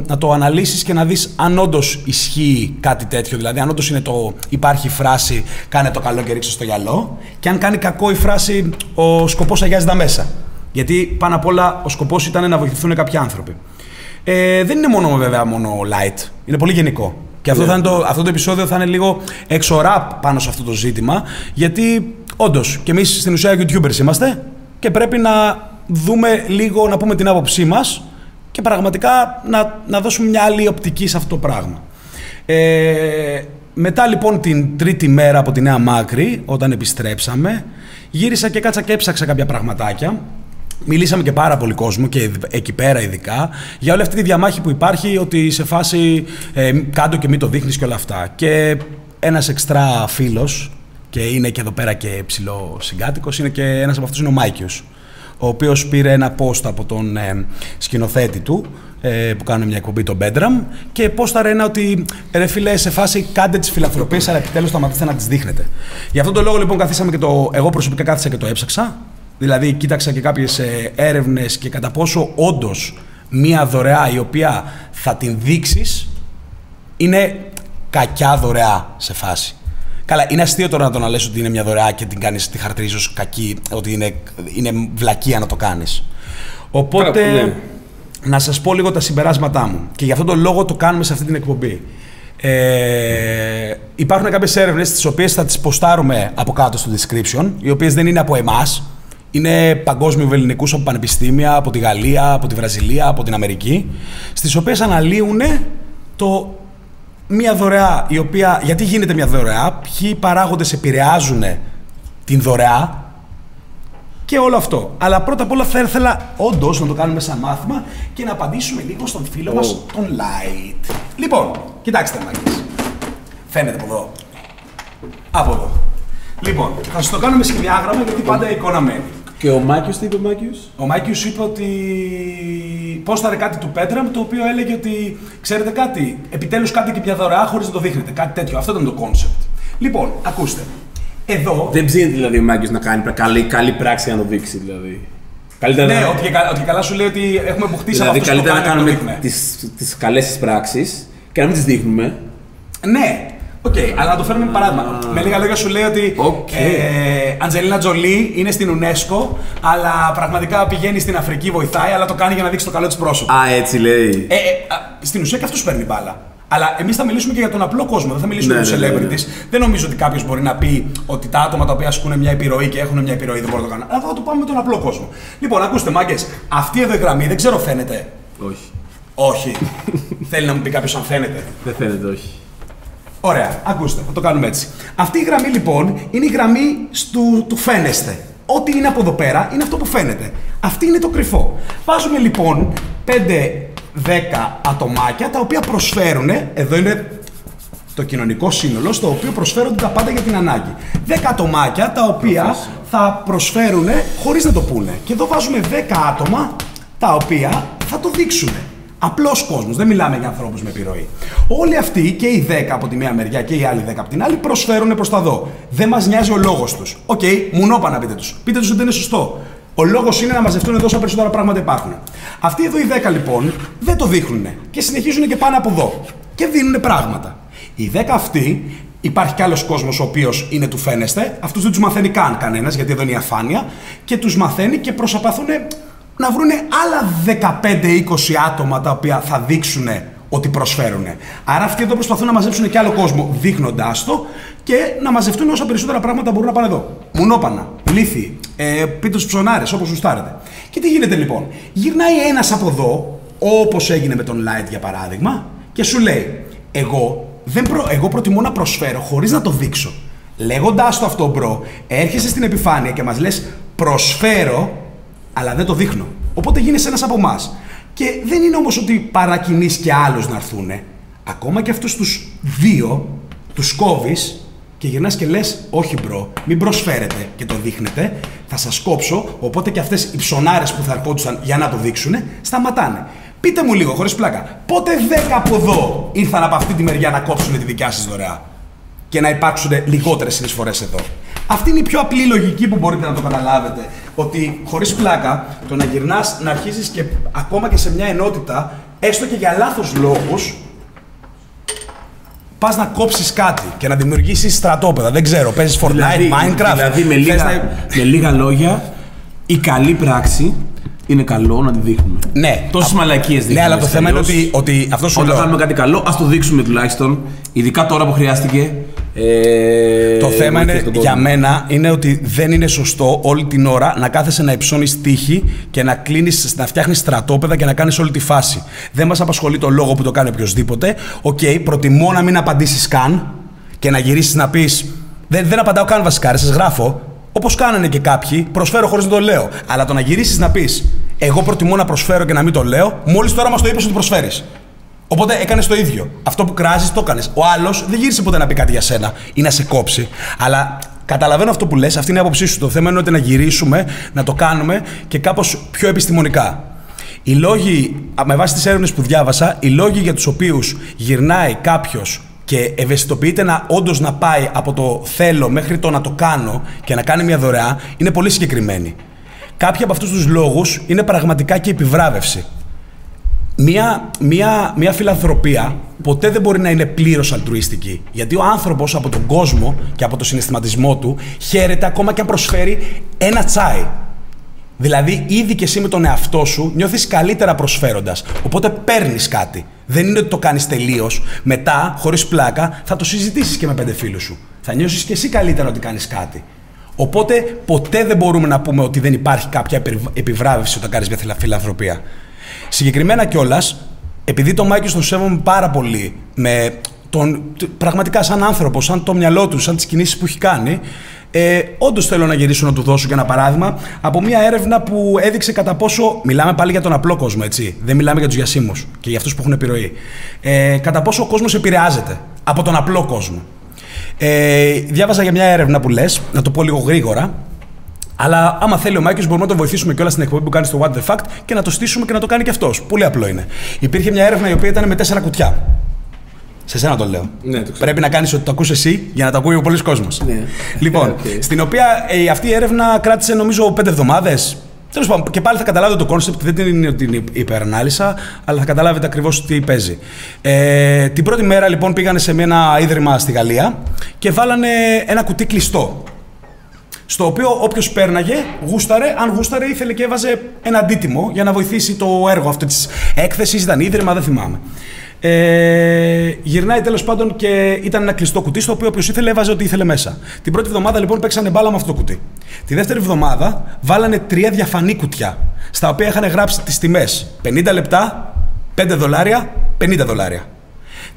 να το αναλύσεις και να δεις αν όντως ισχύει κάτι τέτοιο. Δηλαδή, αν όντως το, υπάρχει η φράση Κάνε το καλό και ρίξε στο γυαλό, και αν κάνει κακό η φράση Ο σκοπός αγιάζει τα μέσα. Γιατί πάνω απ' όλα ο σκοπός ήταν να βοηθηθούν κάποιοι άνθρωποι. Ε, δεν είναι μόνο βέβαια μόνο light. Είναι πολύ γενικό. Και αυτό, ναι. θα είναι το, αυτό το επεισόδιο θα είναι λίγο εξορά πάνω σε αυτό το ζήτημα. Γιατί όντως και εμείς στην ουσία YouTubers είμαστε και πρέπει να δούμε λίγο, να πούμε την άποψή μας και πραγματικά να, να δώσουμε μια άλλη οπτική σε αυτό το πράγμα. Ε, μετά λοιπόν την τρίτη μέρα από τη Νέα Μάκρη, όταν επιστρέψαμε, γύρισα και κάτσα και έψαξα κάποια πραγματάκια. Μιλήσαμε και πάρα πολύ κόσμο και εκεί πέρα ειδικά για όλη αυτή τη διαμάχη που υπάρχει ότι σε φάση ε, κάτω και μην το δείχνεις και όλα αυτά. Και ένας εξτρά φίλος και είναι και εδώ πέρα και ψιλοσυγκάτοικος είναι και ένας από αυτούς είναι ο Μάικιος ο οποίος πήρε ένα post από τον ε, σκηνοθέτη του ε, που κάνουν μια εκπομπή, το Bedram, και πόσταρε ένα ότι ρε φίλε, σε φάση κάντε τις φιλανθρωπίες, αλλά επιτέλους σταματήστε να τις δείχνετε. Γι' αυτόν τον λόγο λοιπόν καθίσαμε και το. Εγώ προσωπικά κάθισα και το έψαξα. Δηλαδή, κοίταξα και κάποιες έρευνες και κατά πόσο όντως μία δωρεά η οποία θα την δείξεις είναι κακιά δωρεά σε φάση. Καλά, είναι αστείο τώρα να το να λες ότι είναι μια δωρεά και την κάνεις, τη χαρακτηρίζει ως κακή, ότι είναι, είναι βλακεία να το κάνεις. Οπότε, ναι. να σας πω λίγο τα συμπεράσματά μου. Και γι' αυτόν τον λόγο το κάνουμε σε αυτή την εκπομπή. Ε, υπάρχουν κάποιες έρευνες τις οποίες θα τις ποστάρουμε από κάτω στο description, οι οποίες δεν είναι από εμάς. Είναι παγκόσμιου ελληνικού από πανεπιστήμια, από τη Γαλλία, από τη Βραζιλία, από την Αμερική, στις οποίες αναλύουν το μια δωρεά η οποία. Γιατί γίνεται μια δωρεά, ποιοι παράγοντες επηρεάζουν την δωρεά και όλο αυτό. Αλλά πρώτα απ' όλα θα ήθελα όντως να το κάνουμε σαν μάθημα και να απαντήσουμε λίγο στον φίλο oh. μα τον Light. Λοιπόν, κοιτάξτε μάγκες. Φαίνεται από εδώ. Από εδώ. Λοιπόν, θα σας το κάνουμε σχεδιάγραμμα γιατί πάντα η εικόνα μένει. Και ο Μάκιος τι είπε ο Μάκιος; Ο Μάκιος είπε ότι. Πόσταρε κάτι του Πέτραμ το οποίο έλεγε ότι. Ξέρετε κάτι, επιτέλους κάντε και μια δωρεά χωρίς να το δείχνετε. Κάτι τέτοιο. Αυτό ήταν το κόνσεπτ. Λοιπόν, ακούστε. Εδώ. Δεν ψήνεται δηλαδή ο Μάκιος να κάνει καλή, καλή πράξη να το δείξει δηλαδή. Καλύτερα ναι, να... ότι, ότι καλά σου λέει ότι έχουμε αποκτήσει δηλαδή, αυτό καλύτερα να κάνουμε τις καλές της πράξεις και να μην τις δείχνουμε. Ναι, Ok, okay, αλλά να το φέρουμε παράδειγμα. Με λίγα λόγια σου λέει ότι okay. ε, Αντζελίνα Τζολί είναι στην UNESCO, αλλά πραγματικά πηγαίνει στην Αφρική, βοηθάει, αλλά το κάνει για να δείξει το καλό της πρόσωπο. Α, έτσι λέει. Ε, ε, στην ουσία και αυτός παίρνει μπάλα. Αλλά εμείς θα μιλήσουμε και για τον απλό κόσμο, δεν θα μιλήσουμε ναι, για τους ναι, ναι, celebrities. Ναι, ναι. Δεν νομίζω ότι κάποιος μπορεί να πει ότι τα άτομα τα οποία ασκούν μια επιρροή και έχουν μια επιρροή δεν μπορούν να το κάνουν. Αλλά θα το πάμε με τον απλό κόσμο. Λοιπόν, ακούστε, μάγκες, αυτή εδώ η γραμμή δεν ξέρω φαίνεται. Όχι. Όχι. Θέλει να μου πει κάποιος αν φαίνεται. Δεν φαίνεται, όχι. Ωραία, ακούστε, θα το κάνουμε έτσι. Αυτή η γραμμή λοιπόν είναι η γραμμή του, του φαίνεστε. Ό,τι είναι από εδώ πέρα είναι αυτό που φαίνεται. Αυτή είναι το κρυφό. Βάζουμε λοιπόν 5-10 ατομάκια τα οποία προσφέρουν, εδώ είναι το κοινωνικό σύνολο, στο οποίο προσφέρονται τα πάντα για την ανάγκη. 10 ατομάκια τα οποία θα προσφέρουν χωρίς να το πούνε. Και εδώ βάζουμε 10 άτομα τα οποία θα το δείξουν. Απλός κόσμος. Δεν μιλάμε για ανθρώπους με επιρροή. Όλοι αυτοί και οι 10 από τη μία μεριά και οι άλλοι 10 από την άλλη προσφέρουν προς τα δω. Δεν μας νοιάζει ο λόγος τους. Ok, okay, μουνόπανα πείτε τους. Πείτε τους ότι δεν είναι σωστό. Ο λόγος είναι να μαζευτούν εδώ όσα περισσότερα πράγματα υπάρχουν. Αυτοί εδώ οι 10 λοιπόν δεν το δείχνουν και συνεχίζουν και πάνε από εδώ. Και δίνουν πράγματα. Οι 10 αυτοί Υπάρχει κι άλλος κόσμος ο οποίος είναι του φαίνεσθαι. Αυτούς δεν τους μαθαίνει καν κανένας, γιατί εδώ είναι η αφάνεια. Και τους μαθαίνει και προσπαθούν να βρουν άλλα 15-20 άτομα τα οποία θα δείξουν ότι προσφέρουν. Άρα αυτοί εδώ προσπαθούν να μαζέψουν και άλλο κόσμο δείχνοντάς το και να μαζευτούν όσα περισσότερα πράγματα μπορούν να πάνε εδώ. Μουνόπανα, λύθη, ε, πίτου ψωνάρες, όπως γουστάρετε. Και τι γίνεται λοιπόν; Γυρνάει ένας από εδώ, όπως έγινε με τον Light για παράδειγμα, και σου λέει: Εγώ, δεν προ... Εγώ προτιμώ να προσφέρω χωρίς να το δείξω. Λέγοντάς το αυτό, bro, έρχεσαι στην επιφάνεια και μας λες: Προσφέρω αλλά δεν το δείχνω. Οπότε γίνεσαι ένας από εμάς. Και δεν είναι όμως ότι παρακινείς και άλλους να έρθουν. Ακόμα και αυτούς τους δύο τους κόβεις και γυρνάς και λες: Όχι, bro, μην προσφέρετε και το δείχνετε. Θα σας κόψω. Οπότε και αυτές οι ψωνάρες που θα ερχόντουσαν για να το δείξουν σταματάνε. Πείτε μου λίγο, χωρίς πλάκα, πότε 10 από εδώ ήρθαν από αυτή τη μεριά να κόψουν τη δικιά σας δωρεά και να υπάρξουν λιγότερες συνεισφορές εδώ; Αυτή είναι η πιο απλή λογική που μπορείτε να το καταλάβετε. Ότι χωρίς πλάκα, το να γυρνάς, να αρχίσει και ακόμα και σε μια ενότητα, έστω και για λάθος λόγους, πας να κόψεις κάτι και να δημιουργήσεις στρατόπεδα. Δεν ξέρω, παίζεις Fortnite, δηλαδή, Minecraft. Δηλαδή, με λίγα, με λίγα λόγια, η καλή πράξη είναι καλό να τη δείχνουμε. Ναι. Τόσες μαλακίες δείχνουμε. Ναι, αλλά το θέμα είναι ότι, ότι αυτό σου Όταν κάνουμε κάτι καλό, ας το δείξουμε τουλάχιστον. Ειδικά τώρα που χρειάστηκε Ε, Το θέμα είναι βοηθείς τον για κόσμο. μένα είναι ότι δεν είναι σωστό όλη την ώρα να κάθεσαι να υψώνεις τείχη και να κλείνεις, να φτιάχνεις στρατόπεδα και να κάνεις όλη τη φάση. Δεν μας απασχολεί το λόγο που το κάνει οποιοδήποτε. Οκ, προτιμώ να μην απαντήσεις καν και να γυρίσεις να πεις. Δεν, δεν απαντάω καν βασικά, ρε, σας γράφω. Όπως κάνανε και κάποιοι, προσφέρω χωρίς να το λέω. Αλλά το να γυρίσεις να πεις, Εγώ προτιμώ να προσφέρω και να μην το λέω, μόλις τώρα μας το είπες ότι προσφέρεις. Οπότε έκανες το ίδιο. Αυτό που κράζεις, το έκανες. Ο άλλος δεν γύρισε ποτέ να πει κάτι για σένα ή να σε κόψει. Αλλά καταλαβαίνω αυτό που λες, αυτή είναι η άποψή σου. Το θέμα είναι ότι να γυρίσουμε, να το κάνουμε και κάπως πιο επιστημονικά. Οι λόγοι, α, με βάση τις έρευνες που διάβασα, οι λόγοι για τους οποίους γυρνάει κάποιος και ευαισθητοποιείται να όντως να πάει από το θέλω μέχρι το να το κάνω και να κάνει μια δωρεά είναι πολύ συγκεκριμένοι. Κάποιοι από αυτούς τους λόγους είναι πραγματικά και επιβράβευση. Μία, μία, μία φιλανθρωπία ποτέ δεν μπορεί να είναι πλήρως αλτρουιστική. Γιατί ο άνθρωπος από τον κόσμο και από το συναισθηματισμό του χαίρεται ακόμα και αν προσφέρει ένα τσάι. Δηλαδή, ήδη και εσύ με τον εαυτό σου νιώθεις καλύτερα προσφέροντας. Οπότε παίρνεις κάτι. Δεν είναι ότι το κάνεις τελείως. Μετά, χωρίς πλάκα, θα το συζητήσεις και με πέντε φίλους σου. Θα νιώσεις και εσύ καλύτερα ότι κάνεις κάτι. Οπότε, ποτέ δεν μπορούμε να πούμε ότι δεν υπάρχει κάποια επι- επιβράβευση όταν κάνεις μια φιλα- φιλανθρωπία. Συγκεκριμένα κιόλας, επειδή το Μάικη τον σέβομαι πάρα πολύ με τον, τ- πραγματικά σαν άνθρωπο, σαν το μυαλό του, σαν τις κινήσεις που έχει κάνει, ε, όντως θέλω να γυρίσω να του δώσω και ένα παράδειγμα από μια έρευνα που έδειξε κατά πόσο. Μιλάμε πάλι για τον απλό κόσμο, έτσι. Δεν μιλάμε για τους γιασίμους και για αυτούς που έχουν επιρροή. Ε, κατά πόσο ο κόσμος επηρεάζεται από τον απλό κόσμο. Ε, διάβαζα για μια έρευνα που λες, να το πω λίγο γρήγορα, αλλά άμα θέλει ο Μάικη, μπορούμε να τον βοηθήσουμε κιόλας στην εκπομπή που κάνει στο What the Fact και να το στήσουμε και να το κάνει κι αυτός. Πολύ απλό είναι. Υπήρχε μια έρευνα η οποία ήταν με τέσσερα κουτιά. Σε σένα το λέω. Ναι, το ξέρω. Πρέπει να κάνεις ότι το ακούς εσύ για να το ακούει ο πολύς κόσμος. Ναι. Λοιπόν, Οκ. στην οποία ε, αυτή η έρευνα κράτησε νομίζω πέντε εβδομάδες. Τέλος πάντων, και πάλι θα καταλάβετε το κόνσεπτ, δεν είναι ότι την υπερανάλυσα, αλλά θα καταλάβετε ακριβώς τι παίζει. Ε, την πρώτη μέρα λοιπόν πήγανε σε ένα ίδρυμα στη Γαλλία και βάλανε ένα κουτί κλειστό. Στο οποίο όποιος πέρναγε, γούσταρε, αν γούσταρε, ήθελε και έβαζε ένα αντίτιμο για να βοηθήσει το έργο αυτή της έκθεσης. Ήταν ίδρυμα, δεν θυμάμαι. Ε, γυρνάει τέλος πάντων και ήταν ένα κλειστό κουτί στο οποίο όποιος ήθελε έβαζε ό,τι ήθελε μέσα. Την πρώτη εβδομάδα λοιπόν παίξανε μπάλα με αυτό το κουτί. Τη δεύτερη εβδομάδα βάλανε τρία διαφανή κουτιά στα οποία είχαν γράψει τις τιμές 50 λεπτά, 5 δολάρια, 50 δολάρια.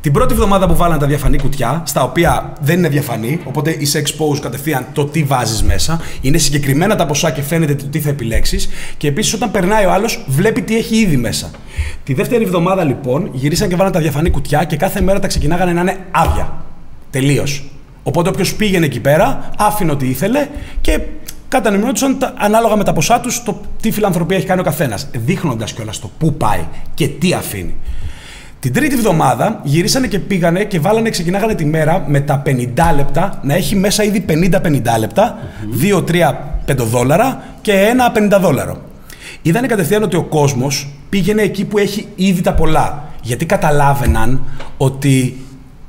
Την πρώτη εβδομάδα που βάλανε τα διαφανή κουτιά, στα οποία δεν είναι διαφανή, οπότε είσαι exposed κατευθείαν το τι βάζεις μέσα, είναι συγκεκριμένα τα ποσά και φαίνεται το τι θα επιλέξεις. Και επίσης όταν περνάει ο άλλος, βλέπει τι έχει ήδη μέσα. Τη δεύτερη εβδομάδα λοιπόν γυρίσαν και βάλανε τα διαφανή κουτιά και κάθε μέρα τα ξεκινάγανε να είναι άδεια. Τελείως. Οπότε όποιος πήγαινε εκεί πέρα, άφηνε ό,τι ήθελε και κατανεμιόντουσαν τα- ανάλογα με τα ποσά τους το τι φιλανθρωπία έχει κάνει ο καθένας. Δείχνοντας κιόλας το πού πάει και τι αφήνει. Την τρίτη εβδομάδα γυρίσανε και πήγανε και βάλανε, ξεκινάγανε τη μέρα με τα 50 λεπτά να έχει μέσα ήδη 50-50 λεπτά, 2-3 πεντοδόλαρα και ένα 50 δόλαρο. Είδανε κατευθείαν ότι ο κόσμος πήγαινε εκεί που έχει ήδη τα πολλά. Γιατί καταλάβαιναν ότι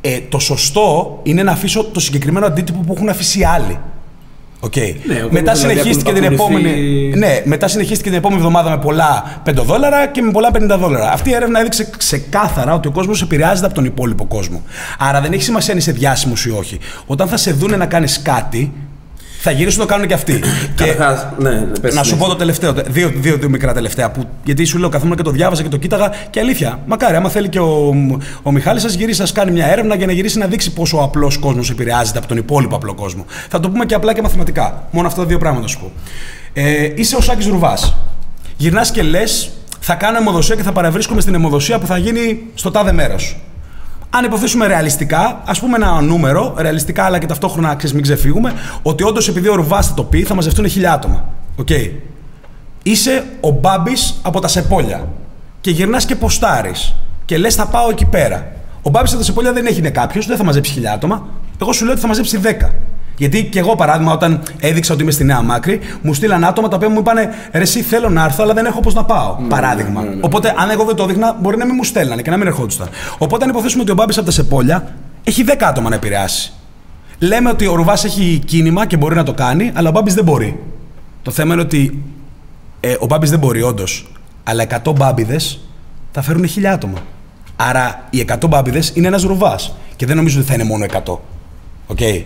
ε, το σωστό είναι να αφήσω το συγκεκριμένο αντίτυπο που έχουν αφήσει οι άλλοι. Οκ. Ναι, ο μετά κόσμος δηλαδή συνεχίστηκε την ακολουθεί- επόμενη. Ναι, μετά συνεχίστηκε την επόμενη εβδομάδα με πολλά 5 δόλαρα και με πολλά 50 δόλαρα. Αυτή η έρευνα έδειξε ξεκάθαρα ότι ο κόσμος επηρεάζεται από τον υπόλοιπο κόσμο. Άρα δεν έχει σημασία αν είσαι διάσημος ή όχι. Όταν θα σε δούνε να κάνεις κάτι, θα γυρίσουν να το κάνουν και αυτοί. και Καταρχάς, ναι, ναι, πες, να σου ναι. πω το τελευταίο, δύο, δύο, δύο μικρά τελευταία. Που, γιατί σου λέω, καθόμουν και το διάβαζα και το κοίταγα και αλήθεια. Μακάρι, άμα θέλει και ο, ο Μιχάλης σας γυρίσει, σας κάνει μια έρευνα για να γυρίσει να δείξει πόσο ο απλός κόσμος επηρεάζεται από τον υπόλοιπο απλό κόσμο. Θα το πούμε και απλά και μαθηματικά. Μόνο αυτά τα δύο πράγματα σου πω. Ε, είσαι ο Σάκης Ρουβάς. Γυρνάς και λες, θα κάνω αιμοδοσία και θα παραβρίσκομαι στην αιμοδοσία που θα γίνει στο τάδε μέρος. Αν υποθέσουμε ρεαλιστικά, ας πούμε ένα νούμερο, ρεαλιστικά αλλά και ταυτόχρονα ξέρεις, μην ξεφύγουμε, ότι όντως επειδή ο Ρουβάς θα το πει, θα μαζευτούν χιλιά άτομα. Οκ. Είσαι ο Μπάμπης από τα Σεπόλια και γυρνάς και ποστάρεις και λες θα πάω εκεί πέρα. Ο Μπάμπης από τα Σεπόλια δεν έχει κάποιος, δεν θα μαζέψει χιλιά άτομα. Εγώ σου λέω ότι θα μαζέψει 10. Γιατί και εγώ, παράδειγμα, όταν έδειξα ότι είμαι στη Νέα Μάκρη, μου στείλαν άτομα τα οποία μου είπαν Ρε, εσύ θέλω να έρθω, αλλά δεν έχω πώς να πάω. παράδειγμα. Οπότε, αν εγώ δεν το έδειχνα, μπορεί να μην μου στέλνανε και να μην ερχόντουσαν. Οπότε, αν υποθέσουμε ότι ο Μπάμπης από τα Σεπόλια έχει 10 άτομα να επηρεάσει. Λέμε ότι ο Ρουβάς έχει κίνημα και μπορεί να το κάνει, αλλά ο Μπάμπης δεν μπορεί. Το θέμα είναι ότι ε, ο Μπάμπης δεν μπορεί, όντως. Αλλά 100 μπάμπιδε θα φέρουν 1000 άτομα. Άρα οι 100 μπάμπιδε είναι ένας Ρουβάς. Και δεν νομίζω ότι θα είναι μόνο 100. Okay.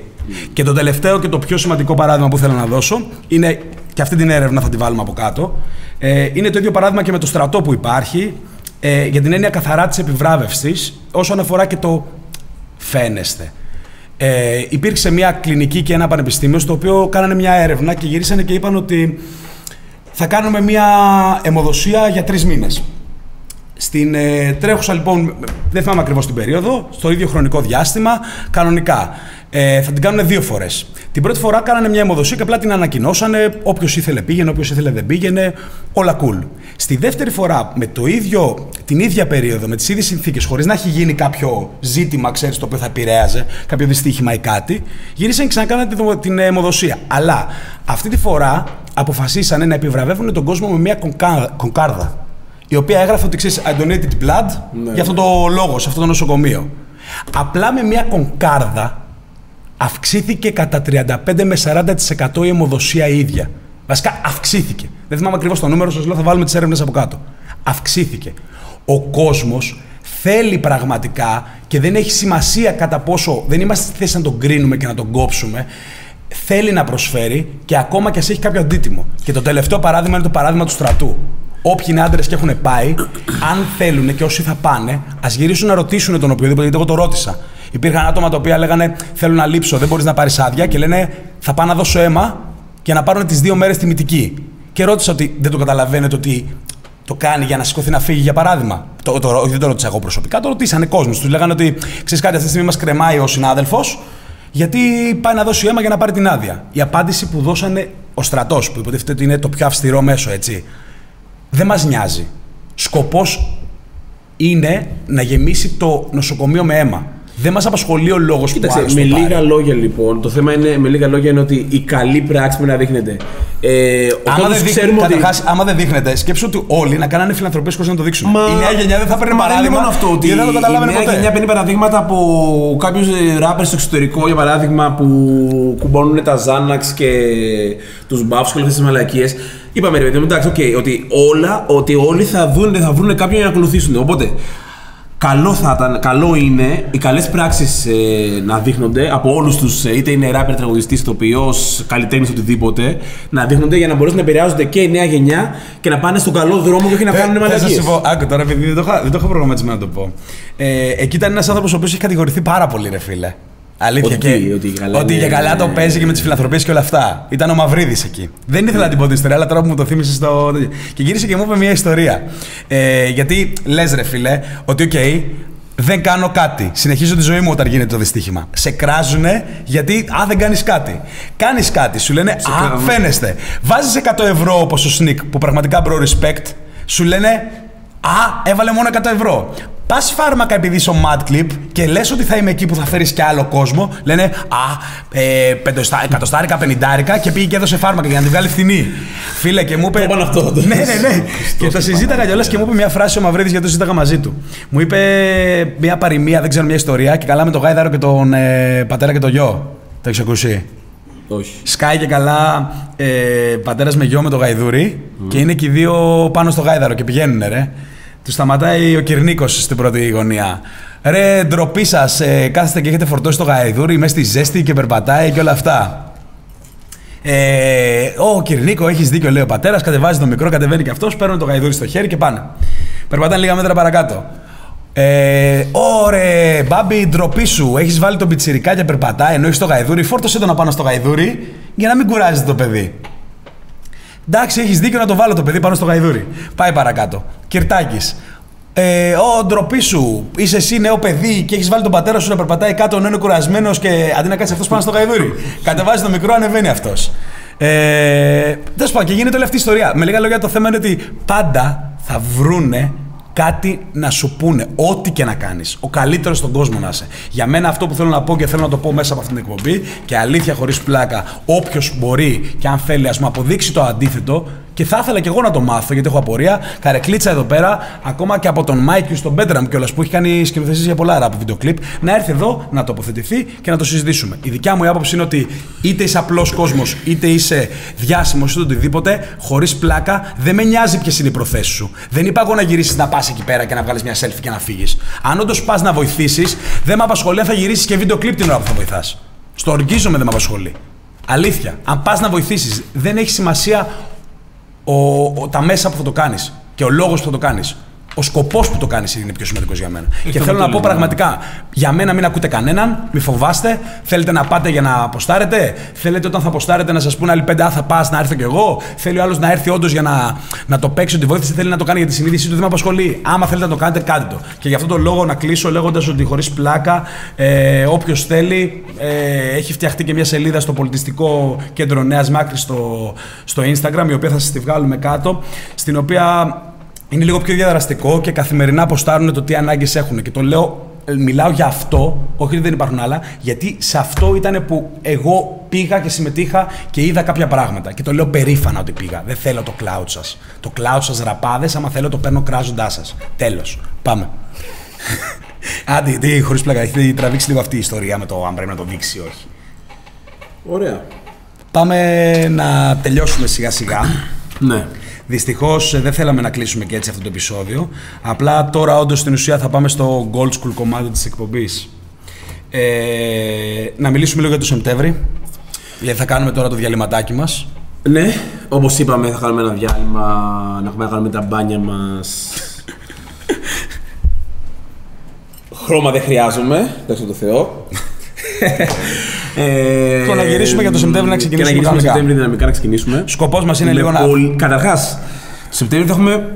Και το τελευταίο και το πιο σημαντικό παράδειγμα που θέλω να δώσω είναι, και αυτή την έρευνα θα τη βάλουμε από κάτω, ε, είναι το ίδιο παράδειγμα και με το στρατό που υπάρχει, ε, για την έννοια καθαρά της επιβράβευσης, όσον αφορά και το φαίνεστε. Ε, υπήρξε μια κλινική και ένα πανεπιστήμιο στο οποίο κάνανε μια έρευνα και γυρίσανε και είπαν ότι θα κάνουμε μια αιμοδοσία για τρεις μήνες. Στην ε, τρέχουσα λοιπόν, δεν θυμάμαι ακριβώς την περίοδο, στο ίδιο χρονικό διάστημα, κανονικά. Ε, θα την κάνουν δύο φορές. Την πρώτη φορά κάνανε μια αιμοδοσία και απλά την ανακοινώσανε. Όποιος ήθελε πήγαινε, όποιος ήθελε δεν πήγαινε. Όλα cool. Στη δεύτερη φορά, με το ίδιο, την ίδια περίοδο, με τις ίδιες συνθήκες, χωρίς να έχει γίνει κάποιο ζήτημα, ξέρεις, το οποίο θα επηρέαζε, κάποιο δυστύχημα ή κάτι, γύρισαν και ξανακάνανε την, την αιμοδοσία. Αλλά αυτή τη φορά αποφασίσανε να επιβραβεύουν τον κόσμο με μια κονκάρδα η οποία έγραφε ότι ξέρεις donated blood ναι. για αυτό το λόγο, σε αυτό το νοσοκομείο. Απλά με μια κονκάρδα αυξήθηκε κατά 35 με 40% η αιμοδοσία η ίδια. Βασικά αυξήθηκε. Δεν θυμάμαι ακριβώς το νούμερο, σας λέω θα βάλουμε τις έρευνες από κάτω. Αυξήθηκε. Ο κόσμος θέλει πραγματικά και δεν έχει σημασία κατά πόσο δεν είμαστε στη θέση να τον κρίνουμε και να τον κόψουμε. Θέλει να προσφέρει και ακόμα και α έχει κάποιο αντίτιμο. Και το τελευταίο παράδειγμα είναι το παράδειγμα του στρατού όποιοι είναι άντρες και έχουν πάει, αν θέλουν και όσοι θα πάνε, ας γυρίσουν να ρωτήσουν τον οποιοδήποτε, γιατί εγώ το ρώτησα. Υπήρχαν άτομα τα οποία λέγανε Θέλω να λείψω, δεν μπορείς να πάρεις άδεια και λένε Θα πάω να δώσω αίμα και να πάρουν τις δύο μέρες τιμητική. Και ρώτησα ότι δεν το καταλαβαίνετε ότι το κάνει για να σηκωθεί να φύγει, για παράδειγμα. Το, το, το, δεν το ρώτησα εγώ προσωπικά, το ρωτήσανε κόσμος. Τους λέγανε ότι ξέρεις κάτι, αυτή τη στιγμή μας κρεμάει ο συνάδελφος, γιατί πάει να δώσει αίμα για να πάρει την άδεια. Η απάντηση που δώσανε ο στρατός, που υποτίθεται ότι είναι το πιο αυστηρό μέσο, έτσι δεν μας νοιάζει. Σκοπός είναι να γεμίσει το νοσοκομείο με αίμα. Δεν μας απασχολεί ο λόγος που Κοίταξε, με λίγα λόγια λοιπόν, το θέμα είναι, με λίγα λόγια είναι ότι η καλή πράξη πρέπει να δείχνεται. Ε, άμα, δεν ξέρουμε ότι... άμα δεν δείχνεται, σκέψου ότι όλοι να κάνανε φιλανθρωπίες χωρίς να το δείξουν. Μα... Η νέα γενιά δεν θα παίρνει παράδειγμα. Δεν μόνο αυτό. Ότι δεν το η νέα ποτέ. γενιά παίρνει παραδείγματα από κάποιους ράπερ στο εξωτερικό, για παράδειγμα, που κουμπώνουν τα Ζάναξ και τους μπάφου και όλες τις μαλακίες. Είπαμε ρε παιδί μου, εντάξει, okay, ότι, όλα, ότι όλοι θα, δουν, θα βρουν κάποιον για να ακολουθήσουν. Οπότε, καλό, θα ήταν, καλό είναι οι καλές πράξεις ε, να δείχνονται από όλους τους, ε, είτε είναι ράπερ, τραγουδιστής, ηθοποιός, καλλιτέχνης, οτιδήποτε, να δείχνονται για να μπορέσουν να επηρεάζονται και η νέα γενιά και να πάνε στον καλό δρόμο και όχι να κάνουν μαλακίες. Θα σου πω, άκου τώρα, επειδή δεν το είχα, δεν το είχα προγραμματισμένο να το πω. Ε, εκεί ήταν ένας άνθρωπος ο οποίος έχει κατηγορηθεί πάρα πολύ, ρε φίλε. Αλήθεια. Ότι, και, ότι, καλά ότι για καλά το παίζει και με τις φιλανθρωπίες και όλα αυτά. Ήταν ο Μαυρίδης εκεί. Δεν ήθελα να την πω την ιστορία, αλλά τώρα που μου το θύμισε στο. Και γύρισε και μου είπε μια ιστορία. Ε, γιατί λες, ρε φίλε, ότι OK, okay, δεν κάνω κάτι. Συνεχίζω τη ζωή μου όταν γίνεται το δυστύχημα. Σε κράζουνε γιατί, α, δεν κάνεις κάτι. Κάνεις κάτι. Σου λένε, α, φαίνεστε. Βάζεις 100 ευρώ όπως ο Σνικ, που πραγματικά bro respect. Σου λένε, α, έβαλε μόνο 100 ευρώ. Πας φάρμακα επειδή είσαι ο Mad Clip και λες ότι θα είμαι εκεί που θα φέρεις και άλλο κόσμο. Λένε Α, ε, εκατοστάρικα, πενιντάρικα και πήγε και έδωσε φάρμακα για να την βγάλει φθηνή. Φίλε και μου είπε. Το αυτό. Ναι, ναι, ναι. και το συζήταγα κιόλας και μου είπε μια φράση ο Μαυρίδης γιατί το συζήταγα μαζί του. Μου είπε μια παροιμία, δεν ξέρω μια ιστορία και καλά με τον Γάιδαρο και τον ε, πατέρα και τον γιο. Το έχεις ακούσει; Όχι. Σκάει και καλά ε, πατέρας με γιο με το γαϊδούρι και είναι και οι δύο πάνω στο γάιδαρο και πηγαίνουν, ρε. Του σταματάει ο κυρ Νίκος στην πρώτη γωνία. Ρε, ντροπή σας, ε, κάθεστε και έχετε φορτώσει το γαϊδούρι μέσα στη ζέστη και περπατάει και όλα αυτά. Ε, ο κυρ Νίκο, έχεις δίκιο, λέει ο πατέρας. Κατεβάζει το μικρό, κατεβαίνει και αυτός, παίρνουν το γαϊδούρι στο χέρι και πάνε. Περπατάνε λίγα μέτρα παρακάτω. Ε, Ωρε, Μπάμπη, ντροπή σου. Έχεις βάλει τον πιτσιρικά και περπατάει ενώ έχεις το γαϊδούρι. Φόρτωσέ το να πάνω στο γαϊδούρι για να μην κουράζει το παιδί. Εντάξει, έχεις δίκιο να το βάλω το παιδί πάνω στο γαϊδούρι. Πάει παρακάτω. Κυρτάκης. Ε, ο ντροπή σου, είσαι εσύ νέο παιδί και έχεις βάλει τον πατέρα σου να περπατάει κάτω ενώ είναι κουρασμένος και αντί να κάτσει αυτός πάνω στο γαϊδούρι. Κατεβάζει το μικρό, ανεβαίνει αυτός. Ε, Τέλο πάντων, και γίνεται όλη αυτή η ιστορία. Με λίγα λόγια, το θέμα είναι ότι πάντα θα βρούνε κάτι να σου πούνε, ό,τι και να κάνεις. Ο καλύτερος στον κόσμο να είσαι. Για μένα αυτό που θέλω να πω και θέλω να το πω μέσα από αυτήν την εκπομπή και αλήθεια χωρίς πλάκα, όποιος μπορεί και αν θέλει, ας μου αποδείξει το αντίθετο, και θα ήθελα και εγώ να το μάθω γιατί έχω απορία. Καρεκλίτσα εδώ πέρα, ακόμα και από τον Μάικ στον Μπέντραμ κιόλας που έχει κάνει σκηνοθεσίες για πολλά από βίντεο κλειπ, να έρθει εδώ να τοποθετηθεί και να το συζητήσουμε. Η δικιά μου άποψη είναι ότι είτε είσαι απλός κόσμος, είτε είσαι διάσημος, είτε οτιδήποτε, χωρίς πλάκα, δεν με νοιάζει ποιες είναι οι προθέσεις σου. Δεν είπα εγώ να γυρίσεις να πας εκεί πέρα και να βγάλεις μια selfie και να φύγεις. Αν όντως πας να βοηθήσεις, δεν με απασχολεί αν θα γυρίσεις και βίντεο κλειπ την ώρα που θα βοηθάς. Στο ορκίζομαι δεν με απασχολεί. Αλήθεια. Αν πας να βοηθήσεις, δεν έχει σημασία ο, ο- τα μέσα που θα το κάνεις και ο λόγος που θα το κάνεις. Ο σκοπός που το κάνεις είναι πιο σημαντικός για μένα. και αυτό θέλω που να το πω λέω, ναι. πραγματικά, για μένα μην ακούτε κανέναν, μη φοβάστε. Θέλετε να πάτε για να αποστάρετε. Θέλετε όταν θα αποστάρετε να σας πούνε άλλοι πέντε, Α, θα πας να έρθω κι εγώ. Θέλει ο άλλος να έρθει όντως για να, να το παίξει ότι βοήθησε. Θέλει να το κάνει για τη συνείδησή του. Δεν με απασχολεί. Άμα θέλετε να το κάνετε, κάντε το. Και γι' αυτό το λόγο να κλείσω λέγοντας ότι χωρίς πλάκα, ε, όποιος θέλει, ε, έχει φτιαχτεί και μια σελίδα στο πολιτιστικό κέντρο Νέας Μάκρης στο, στο Instagram, η οποία θα σας τη βγάλουμε κάτω, στην οποία είναι λίγο πιο διαδραστικό και καθημερινά αποστάρουν το τι ανάγκες έχουν. Και το λέω, ε, μιλάω για αυτό, όχι ότι δεν υπάρχουν άλλα, γιατί σε αυτό ήταν που εγώ πήγα και συμμετείχα και είδα κάποια πράγματα. Και το λέω περήφανα ότι πήγα. Δεν θέλω το cloud σας. Το cloud σας ραπάδες, άμα θέλω το παίρνω κράζοντάς σας. Τέλος. Πάμε. Άντε, τι, χωρίς πλάκα, έχει τραβήξει λίγο αυτή η ιστορία με το αν πρέπει να το δείξει ή όχι. Ωραία. Πάμε να τελειώσουμε σιγά σιγά. Ναι. Δυστυχώς δεν θέλαμε να κλείσουμε και έτσι αυτό το επεισόδιο. Απλά τώρα, όντως στην ουσία, θα πάμε στο gold school κομμάτι της εκπομπής. Ε, να μιλήσουμε λίγο για το Σεπτέμβρη. Γιατί θα κάνουμε τώρα το διαλυματάκι μας. Ναι, όπως είπαμε, θα κάνουμε ένα διάλειμμα να έχουμε να κάνουμε τα μπάνια μας. Χρώμα δεν χρειάζομαι, δόξα τω Θεώ. Ε, Το να γυρίσουμε για το Σεπτέμβρη να ξεκινήσουμε Και να γυρίσουμε κανονικά. Σεπτέμβρη δυναμικά να ξεκινήσουμε. Σκοπός μας είναι λίγο να. Καταρχάς, Σεπτέμβρη θα έχουμε